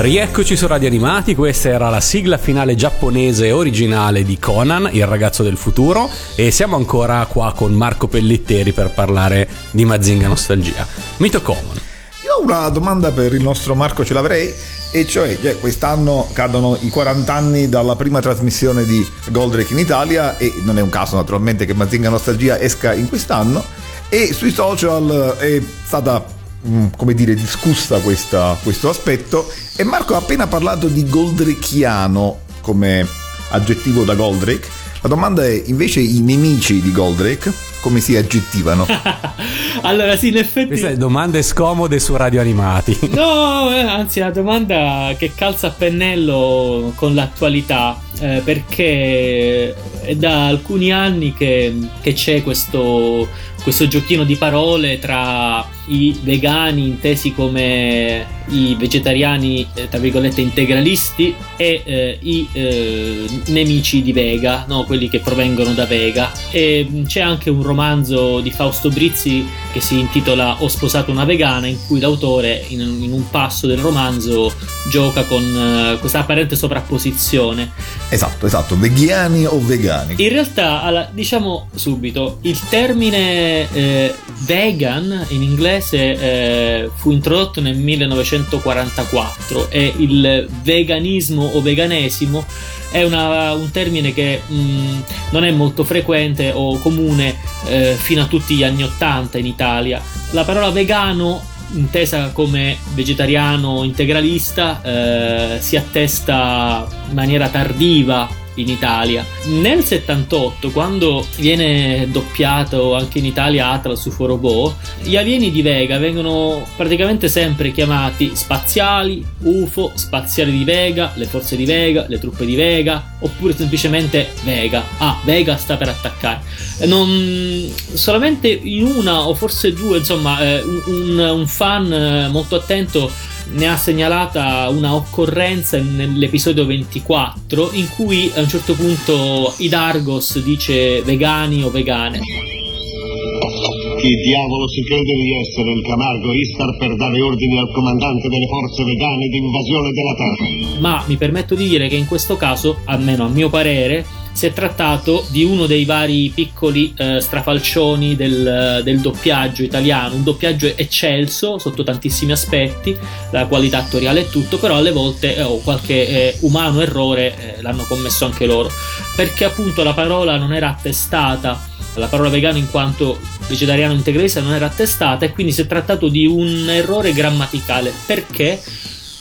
Rieccoci su Radio Animati, questa era la sigla finale giapponese originale di Conan, il ragazzo del futuro, e siamo ancora qua con Marco Pellitteri per parlare di Mazinga Nostalgia. Mito Common. Io ho una domanda per il nostro Marco Ce l'avrei, e cioè cioè, quest'anno cadono i 40 anni dalla prima trasmissione di Goldrake in Italia e non è un caso naturalmente che Mazinga Nostalgia esca in quest'anno e sui social è stata come dire discussa questa- questo aspetto e Marco ha appena parlato di Goldrakeiano come aggettivo da Goldrake. La domanda è invece i nemici di Goldrake come si aggettivano? (laughs) allora, sì, in effetti. Queste domande scomode su Radio Animati. (laughs) No, eh, anzi, una domanda che calza a pennello con l'attualità, eh, perché è da alcuni anni che, che c'è questo, questo giochino di parole tra i vegani intesi come i vegetariani, eh, tra virgolette, integralisti e eh, i eh, nemici di Vega, no? quelli che provengono da Vega. E mh, c'è anche un romanzo di Fausto Brizzi che si intitola Ho sposato una vegana, in cui l'autore, in, in un passo del romanzo, gioca con eh, questa apparente sovrapposizione. esatto, esatto, veghiani o vegani? In realtà, alla- diciamo subito, il termine eh, vegan in inglese eh, fu introdotto nel 1944 e il veganismo o veganesimo è una- un termine che mh, non è molto frequente o comune eh, fino a tutti gli anni 80 in Italia. La parola vegano intesa come vegetariano integralista eh, si attesta in maniera tardiva in Italia. Nel 78, quando viene doppiato anche in Italia Atlas UFO Robot, gli alieni di Vega vengono praticamente sempre chiamati spaziali, UFO, spaziali di Vega, le forze di Vega, le truppe di Vega, oppure semplicemente Vega. Ah, Vega sta per attaccare. Non, solamente in una o forse due, insomma, eh, un, un fan eh, molto attento ne ha segnalata una occorrenza nell'episodio 24 in cui a un certo punto Idargos dice vegani o vegane. Chi diavolo si crede di essere il Camargo Istar per dare ordini al comandante delle forze vegane di invasione della Terra? Ma mi permetto di dire che in questo caso, almeno a mio parere, si è trattato di uno dei vari piccoli eh, strafalcioni del, del doppiaggio italiano, un doppiaggio eccelso sotto tantissimi aspetti, la qualità attoriale e tutto, però alle volte eh, oh, qualche eh, umano errore eh, l'hanno commesso anche loro, perché appunto la parola non era attestata, la parola vegano in quanto vegetariano integralista non era attestata e quindi si è trattato di un errore grammaticale, perché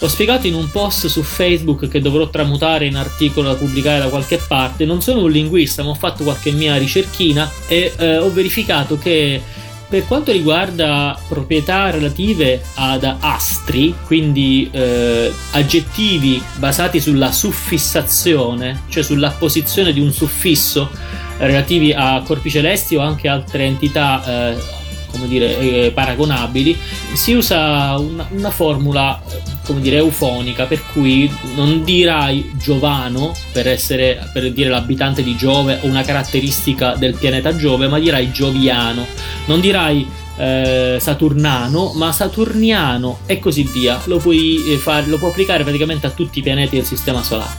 L'ho spiegato in un post su Facebook che dovrò tramutare in articolo da pubblicare da qualche parte. Non sono un linguista, ma ho fatto qualche mia ricerchina e eh, ho verificato che per quanto riguarda proprietà relative ad astri, quindi eh, aggettivi basati sulla suffissazione, cioè sull'apposizione di un suffisso relativi a corpi celesti o anche altre entità eh, come dire, eh, paragonabili, si usa una, una formula eh, come dire eufonica per cui non dirai Giovano per essere per dire l'abitante di Giove o una caratteristica del pianeta Giove, ma dirai Gioviano. Non dirai eh, Saturnano, ma Saturniano e così via. Lo puoi eh, fare, lo puoi applicare praticamente a tutti i pianeti del sistema solare.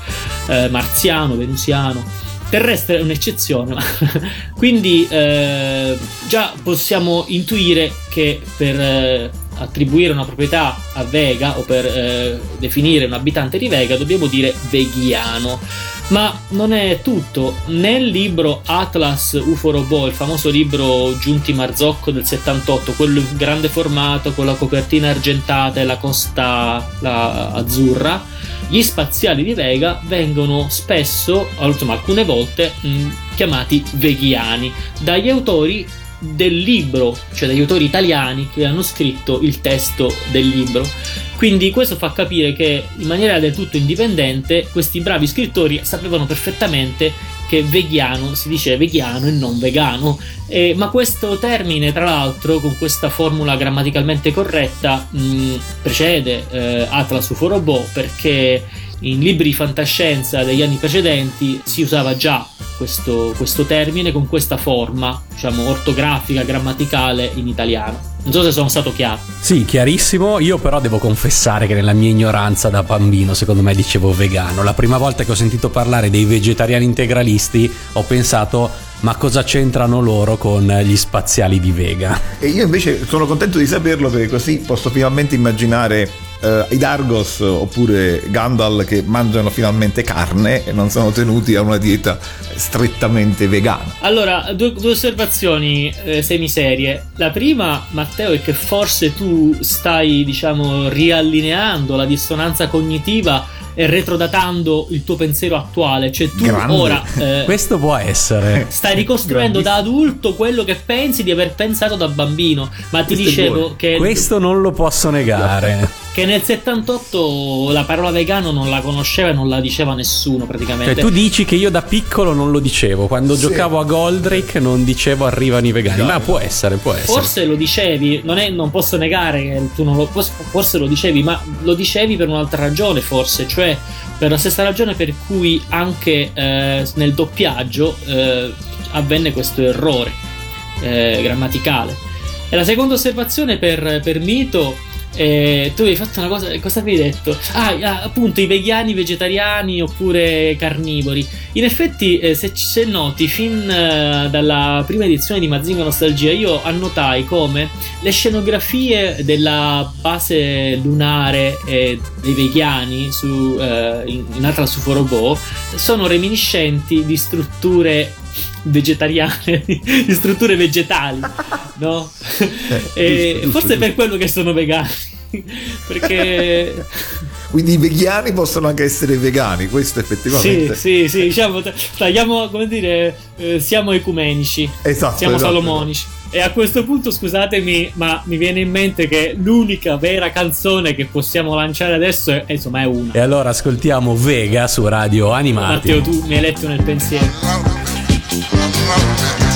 Eh, marziano, venusiano. Terrestre è un'eccezione, (laughs) quindi eh, già possiamo intuire che per eh, attribuire una proprietà a Vega o per eh, definire un abitante di Vega dobbiamo dire veghiano. Ma non è tutto. Nel libro Atlas UFO Robot, il famoso libro Giunti Marzocco del 78, quello in grande formato con la copertina argentata e la costa la azzurra, gli spaziali di Vega vengono spesso, insomma alcune volte, mh, chiamati veghiani dagli autori del libro, cioè dagli autori italiani che hanno scritto il testo del libro. Quindi questo fa capire che in maniera del tutto indipendente questi bravi scrittori sapevano perfettamente che veghiano si dice veghiano e non vegano. Eh, ma questo termine, tra l'altro, con questa formula grammaticalmente corretta, mh, precede eh, Atlas UFO Robot perché in libri di fantascienza degli anni precedenti si usava già questo, questo termine con questa forma, diciamo, ortografica, grammaticale in italiano. Non so se sono stato chiaro. Sì, chiarissimo. Io però devo confessare che nella mia ignoranza da bambino, secondo me dicevo vegano. La prima volta che ho sentito parlare dei vegetariani integralisti, ho pensato ma cosa c'entrano loro con gli spaziali di Vega? E io invece sono contento di saperlo perché così posso finalmente immaginare eh, i Dargos oppure Gandalf che mangiano finalmente carne e non sono tenuti a una dieta strettamente vegana. Allora, due, due osservazioni eh, semiserie. La prima, Matteo, è che forse tu stai, diciamo, riallineando la dissonanza cognitiva e retrodatando il tuo pensiero attuale. Cioè, tu Grande. ora (laughs) eh, Questo può essere. stai ricostruendo da adulto quello che pensi di aver pensato da bambino. Ma ti Questo dicevo che, Questo non lo posso negare. (laughs) che nel 78 la parola vegano non la conosceva e non la diceva nessuno praticamente. Cioè, tu dici che io da piccolo non lo dicevo. Quando Sì. giocavo a Goldrake non dicevo arrivano i vegani. Ma può essere, può essere. Forse lo dicevi, non, è- non posso negare che tu non lo forse- forse lo dicevi, ma lo dicevi per un'altra ragione, forse, cioè per la stessa ragione per cui anche eh, nel doppiaggio eh, avvenne questo errore eh, grammaticale. E la seconda osservazione per, per mito. Eh, tu hai fatto una cosa, cosa avevi detto? Ah, ah, appunto, i vegani, vegetariani oppure carnivori. In effetti, eh, se, se noti, fin eh, dalla prima edizione di Mazinga Nostalgia, io annotai come le scenografie della base lunare eh, dei vegani su, eh, in, in Atlas UFO Robot sono reminiscenti di strutture vegetariane, (laughs) di strutture vegetali, no? e giusto, forse giusto, è per quello che sono vegani. (laughs) Perché Quindi i vegani possono anche essere vegani, questo sì, effettivamente. sì, sì, diciamo, t- tagliamo, come dire, eh, siamo ecumenici. Esatto, Siamo esatto, salomonici. E a questo punto, scusatemi, ma mi viene in mente che l'unica vera canzone che possiamo lanciare adesso è, insomma, è una. E allora ascoltiamo Vega su Radio Animati. Matteo, tu mi hai letto nel pensiero. In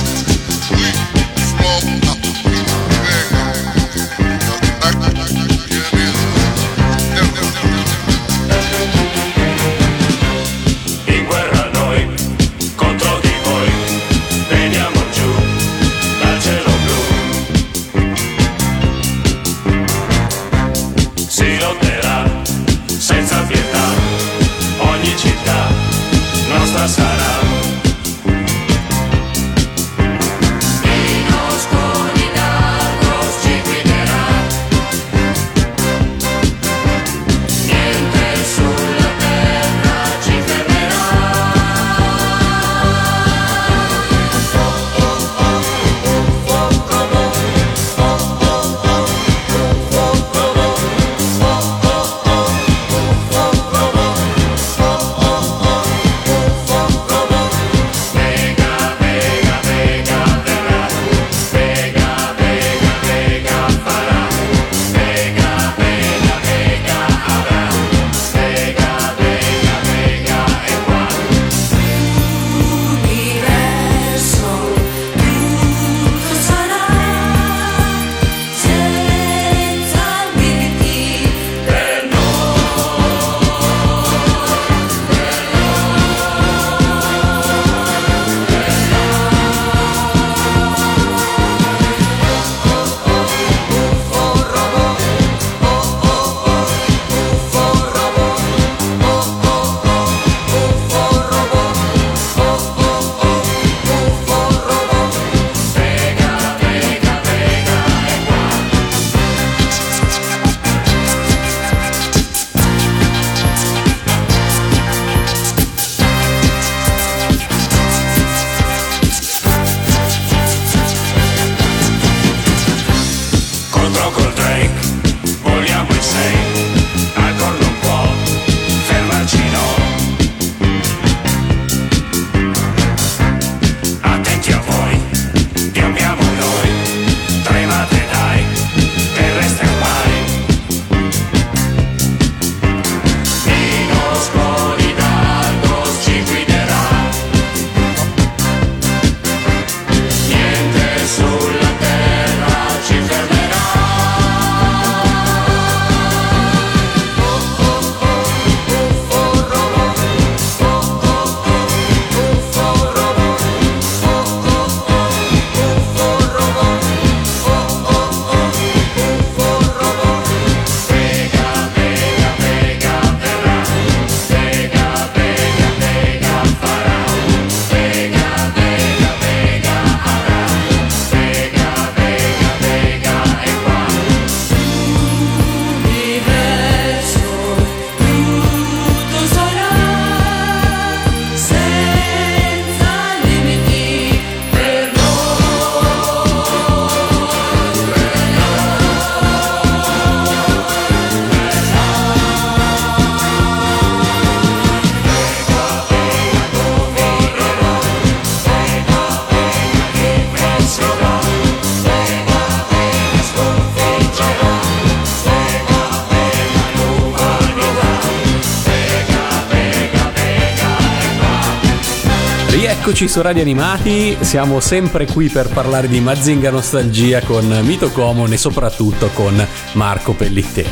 Eccoci su Radio Animati, siamo sempre qui per parlare di Mazinga Nostalgia con Mito Common e soprattutto con Marco Pellitteri.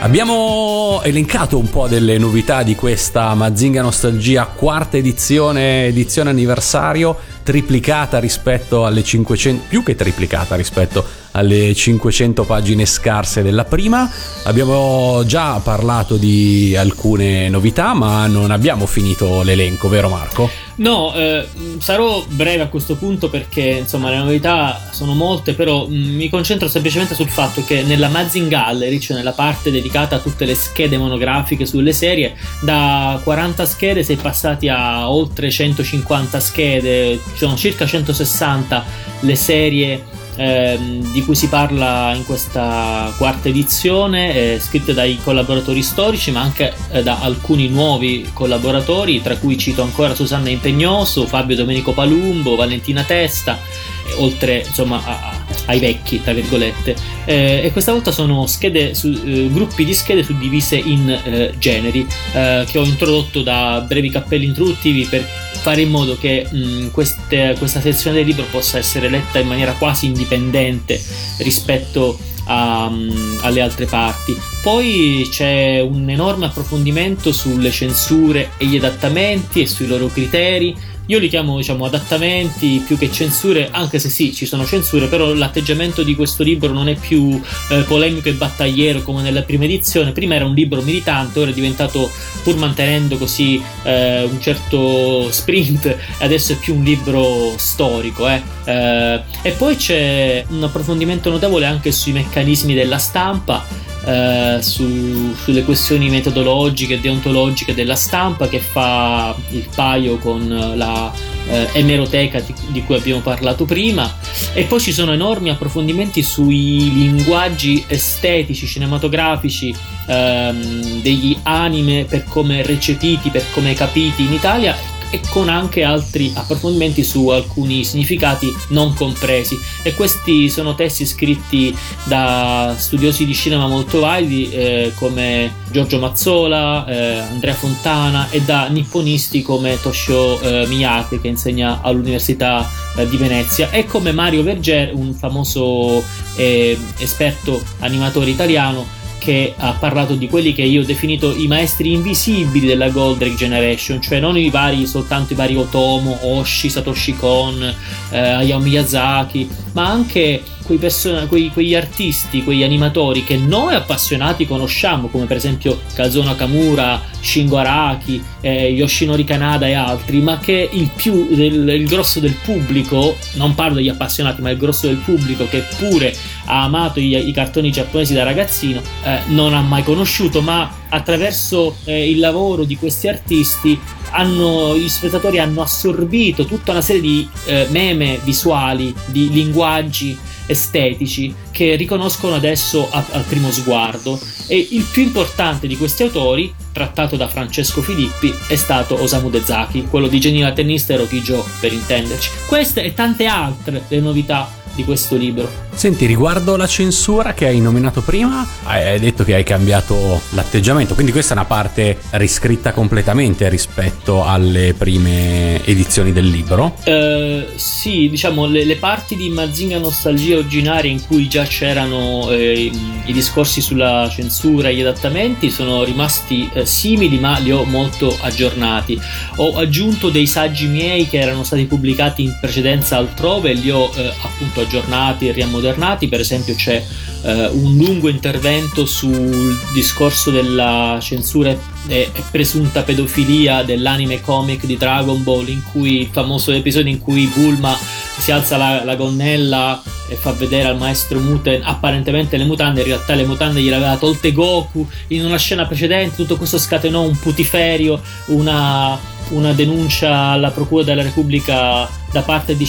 Abbiamo elencato un po' delle novità di questa Mazinga Nostalgia quarta edizione, edizione anniversario, triplicata rispetto alle 500, più che triplicata rispetto alle 500 pagine scarse della prima. Abbiamo già parlato di alcune novità, ma non abbiamo finito l'elenco, vero Marco? No, eh, sarò breve a questo punto perché insomma le novità sono molte, però mh, mi concentro semplicemente sul fatto che nella Mazing Gallery, cioè nella parte dedicata a tutte le schede monografiche sulle serie, da 40 schede si è passati a oltre 150 schede, sono circa 160 le serie ehm, di cui si parla in questa quarta edizione, eh, scritte dai collaboratori storici, ma anche eh, da alcuni nuovi collaboratori, tra cui cito ancora Susanna Impegnoso, Fabio Domenico Palumbo, Valentina Testa, eh, oltre insomma a- ai vecchi, tra virgolette. Eh, e questa volta sono schede su- eh, gruppi di schede suddivise in eh, generi, eh, che ho introdotto da brevi cappelli introduttivi per fare in modo che mh, queste- questa sezione del libro possa essere letta in maniera quasi indipendente rispetto a, mh, alle altre parti. Poi c'è un enorme approfondimento sulle censure e gli adattamenti e sui loro criteri. Io li chiamo diciamo adattamenti più che censure, anche se sì, ci sono censure, però l'atteggiamento di questo libro non è più eh, polemico e battagliero come nella prima edizione. Prima era un libro militante, ora è diventato, pur mantenendo così eh, un certo sprint, (laughs) adesso è più un libro storico. eh. Eh, e poi c'è un approfondimento notevole anche sui meccanismi della stampa. Eh, su- sulle questioni metodologiche e deontologiche della stampa che fa il paio con la eh, emeroteca di, di cui abbiamo parlato prima. E poi ci sono enormi approfondimenti sui linguaggi estetici cinematografici ehm, degli anime per come recepiti per come capiti in Italia e con anche altri approfondimenti su alcuni significati non compresi. E questi sono testi scritti da studiosi di cinema molto validi eh, come Giorgio Mazzola, eh, Andrea Fontana e da nipponisti come Toshio eh, Miyake che insegna all'Università eh, di Venezia e come Mario Verger, un famoso eh, esperto animatore italiano che ha parlato di quelli che io ho definito i maestri invisibili della Goldrake Generation, cioè non i vari, soltanto i vari Otomo, Oshi, Satoshi Kon, eh, Hayao Miyazaki, ma anche quei person- quei- quegli artisti, quegli animatori che noi appassionati conosciamo, come per esempio Kazuo Nakamura, Shingo Araki, eh, Yoshinori Kanada e altri, ma che il più del il grosso del pubblico, non parlo degli appassionati, ma il grosso del pubblico che pure ha amato i, i cartoni giapponesi da ragazzino, eh, non ha mai conosciuto, ma attraverso eh, il lavoro di questi artisti hanno, gli spettatori hanno assorbito tutta una serie di eh, meme visuali, di linguaggi estetici che riconoscono adesso al primo sguardo. E il più importante di questi autori trattato da Francesco Filippi è stato Osamu Dezaki quello di Genila Tennista e Rokijo per intenderci. Queste e tante altre le novità di questo libro Senti, riguardo la censura che hai nominato prima, hai detto che hai cambiato l'atteggiamento, quindi questa è una parte riscritta completamente rispetto alle prime edizioni del libro. Eh, sì, diciamo le, le parti di Mazinga Nostalgia originaria in cui già c'erano eh, i, discorsi sulla censura e gli adattamenti sono rimasti eh, simili ma li ho molto aggiornati. Ho aggiunto dei saggi miei che erano stati pubblicati in precedenza altrove e li ho eh, appunto aggiornati e riammodernati. Per esempio c'è eh, un lungo intervento sul discorso della censura e presunta pedofilia dell'anime comic di Dragon Ball in cui il famoso episodio in cui Bulma si alza la, la gonnella e fa vedere al maestro Muten apparentemente le mutande in realtà le mutande gliele aveva tolte Goku in una scena precedente tutto questo scatenò un putiferio una, una denuncia alla procura della Repubblica da parte di,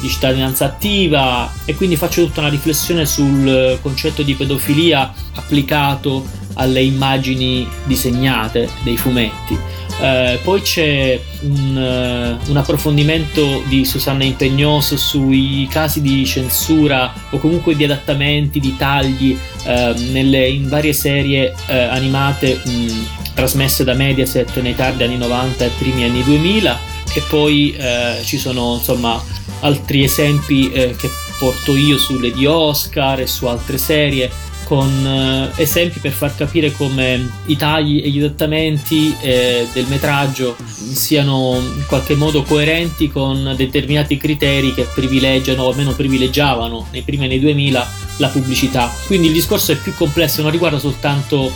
di cittadinanza attiva e quindi faccio tutta una riflessione sul concetto di pedofilia applicato alle immagini disegnate dei fumetti. Eh, poi c'è un, eh, un approfondimento di Susanna Impegnoso sui casi di censura o comunque di adattamenti, di tagli eh, nelle, in varie serie eh, animate mh, trasmesse da Mediaset nei tardi anni 90 e primi anni 2000 e poi eh, ci sono insomma altri esempi eh, che porto io sulle di Oscar e su altre serie con eh, esempi per far capire come i tagli e gli adattamenti eh, del metraggio siano in qualche modo coerenti con determinati criteri che privilegiano o almeno privilegiavano nei primi anni 2000 la pubblicità. Quindi il discorso è più complesso, non riguarda soltanto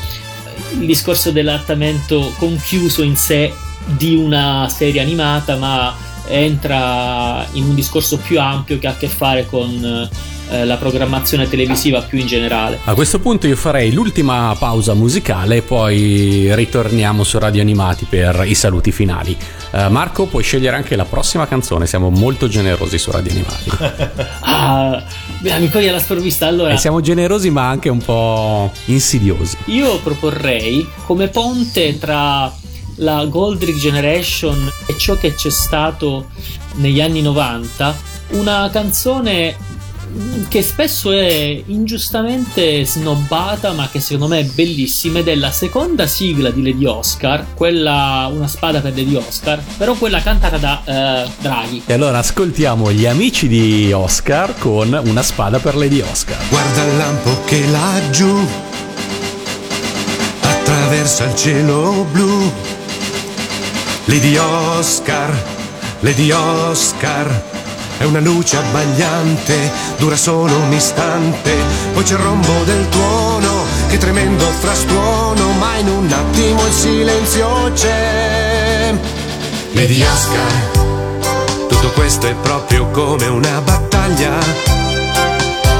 il discorso dell'adattamento conchiuso in sé di una serie animata, ma entra in un discorso più ampio che ha a che fare con eh, la programmazione televisiva più in generale. A questo punto io farei l'ultima pausa musicale e poi ritorniamo su Radio Animati per i saluti finali. Eh, Marco, puoi scegliere anche la prossima canzone, siamo molto generosi su Radio Animati. (laughs) Ah, mi coglie la sprovvista. Allora, e siamo generosi ma anche un po' insidiosi. io proporrei come ponte tra la Goldrick Generation e ciò che c'è stato negli anni 90 una canzone che spesso è ingiustamente snobbata ma che secondo me è bellissima ed è la seconda sigla di Lady Oscar quella Una spada per Lady Oscar però quella cantata da eh, Draghi E allora ascoltiamo gli amici di Oscar con una spada per Lady Oscar. Guarda il lampo che laggiù attraversa il cielo blu. Lady Oscar, Lady Oscar, è una luce abbagliante, dura solo un istante. Poi c'è il rombo del tuono, che tremendo frastuono, ma in un attimo il silenzio c'è. Lady Oscar, tutto questo è proprio come una battaglia.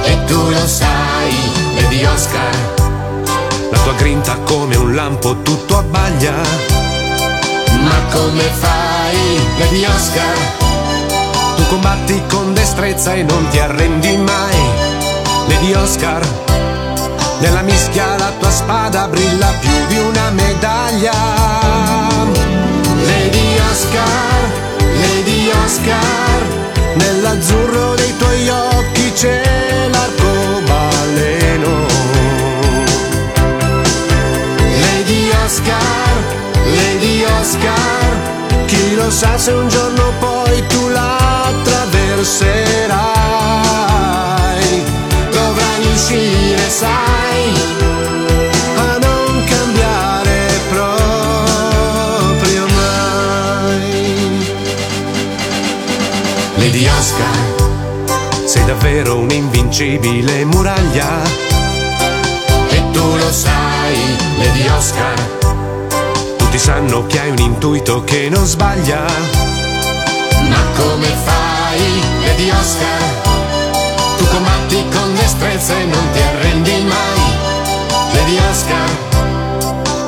E tu lo sai, Lady Oscar, la tua grinta come un lampo tutto abbaglia. Ma come fai, Lady Oscar? Combatti con destrezza e non ti arrendi mai. Lady Oscar, nella mischia la tua spada brilla più di una medaglia. Lady Oscar, Lady Oscar, nell'azzurro dei tuoi occhi c'è l'arcobaleno. Lady Oscar, Lady Oscar, chi lo sa se un giorno poi tu attraverserai. Dovrai uscire, sai, a non cambiare proprio mai. Lady Oscar, sei davvero un'invincibile muraglia. E tu lo sai, Lady Oscar. Tutti sanno che hai un intuito che non sbaglia. Ma come fai, Lady Oscar? Tu combatti con destrezza e non ti arrendi mai. Lady Oscar,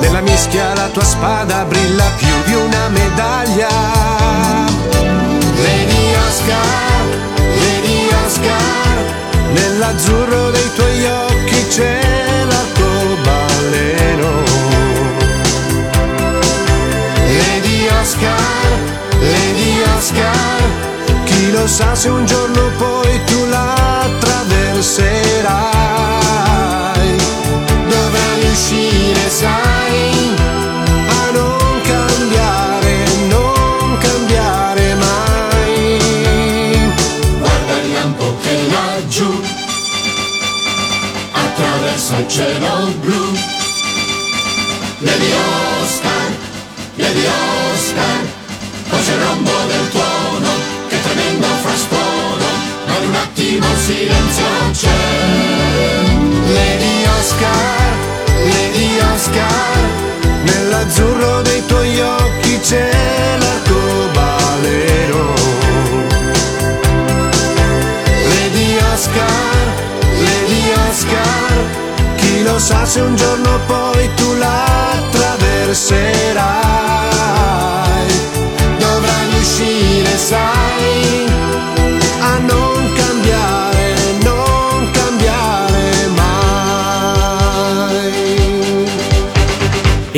nella mischia la tua spada brilla più di una medaglia. Lady Oscar, Lady Oscar, nell'azzurro dei tuoi occhi c'è l'arcobaleno. Lady Oscar, Lady Oscar, lo sa se un giorno poi tu la attraverserai.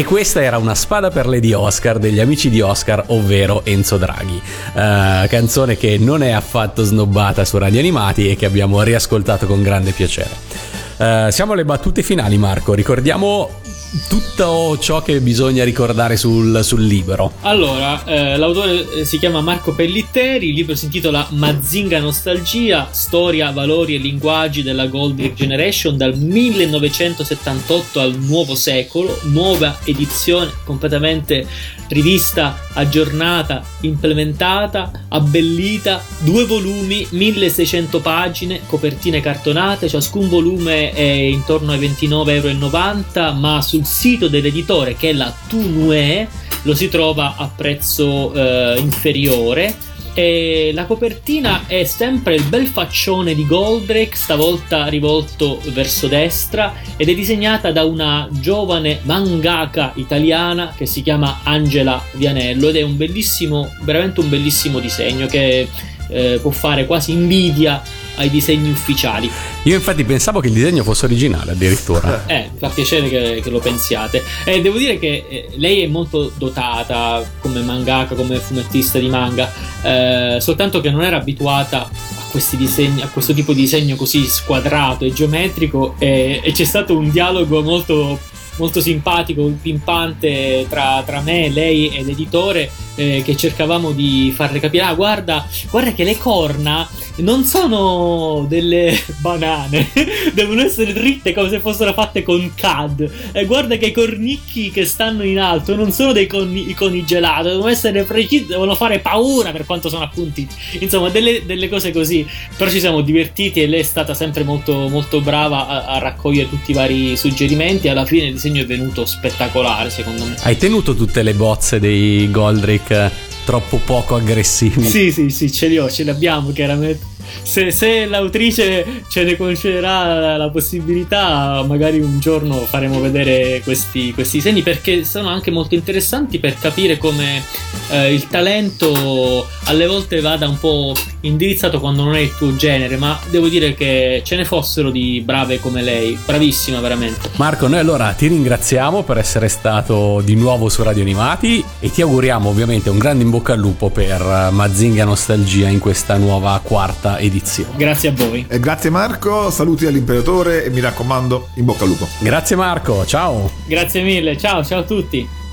Questa era una spada per Lady Oscar degli amici di Oscar, ovvero Enzo Draghi. Eh, canzone che non è affatto snobbata su Radio Animati e che abbiamo riascoltato con grande piacere. Eh, siamo alle battute finali, Marco. Ricordiamo tutto ciò che bisogna ricordare sul, sul libro. Allora, eh, l'autore eh, si chiama Marco Pellitteri, il libro si intitola Mazinga Nostalgia, storia, valori e linguaggi della Golden Generation dal 1978 al nuovo secolo, nuova edizione completamente rivista, aggiornata, implementata, abbellita, due volumi, 1600 pagine, copertine cartonate, ciascun volume è intorno ai 29,90 euro, ma sul sito dell'editore che è la Tunue lo si trova a prezzo eh, inferiore. E la copertina è sempre il bel faccione di Goldrake, stavolta rivolto verso destra, ed è disegnata da una giovane mangaka italiana che si chiama Angela Vianello ed è un bellissimo, veramente un bellissimo disegno che eh, può fare quasi invidia ai disegni ufficiali. Io infatti pensavo che il disegno fosse originale addirittura. Eh, fa piacere che, che lo pensiate. E devo dire che eh, lei è molto dotata come mangaka, come fumettista di manga, eh, soltanto che non era abituata a questi disegni, a questo tipo di disegno così squadrato e geometrico e, e c'è stato un dialogo molto molto simpatico, pimpante tra, tra me, lei e l'editore eh, che cercavamo di farle capire, ah guarda, guarda che le corna non sono delle (laughs) banane, (laughs) devono essere dritte come se fossero fatte con CAD. E guarda che i cornicchi che stanno in alto non sono dei coni, gelati, devono essere precisi, devono fare paura per quanto sono appuntiti. Insomma, delle, delle, cose così. Però ci siamo divertiti e lei è stata sempre molto, molto brava a, a raccogliere tutti i vari suggerimenti. Alla fine disegno è venuto spettacolare, secondo me. Hai tenuto tutte le bozze dei Goldrake troppo poco aggressivi. Sì, sì, sì, ce li ho, ce li abbiamo chiaramente. Se, se, l'autrice ce ne concederà la possibilità, magari un giorno faremo vedere questi, questi segni perché sono anche molto interessanti per capire come eh, il talento alle volte vada un po' indirizzato quando non è il tuo genere, ma devo dire che ce ne fossero di brave come lei, bravissima veramente. Marco, noi allora ti ringraziamo per essere stato di nuovo su Radio Animati e ti auguriamo ovviamente un grande in bocca al lupo per Mazinga Nostalgia in questa nuova quarta edizione. Grazie a voi. E grazie Marco, saluti all'imperatore e mi raccomando, in bocca al lupo. Grazie Marco, ciao. Grazie mille, ciao, ciao a tutti.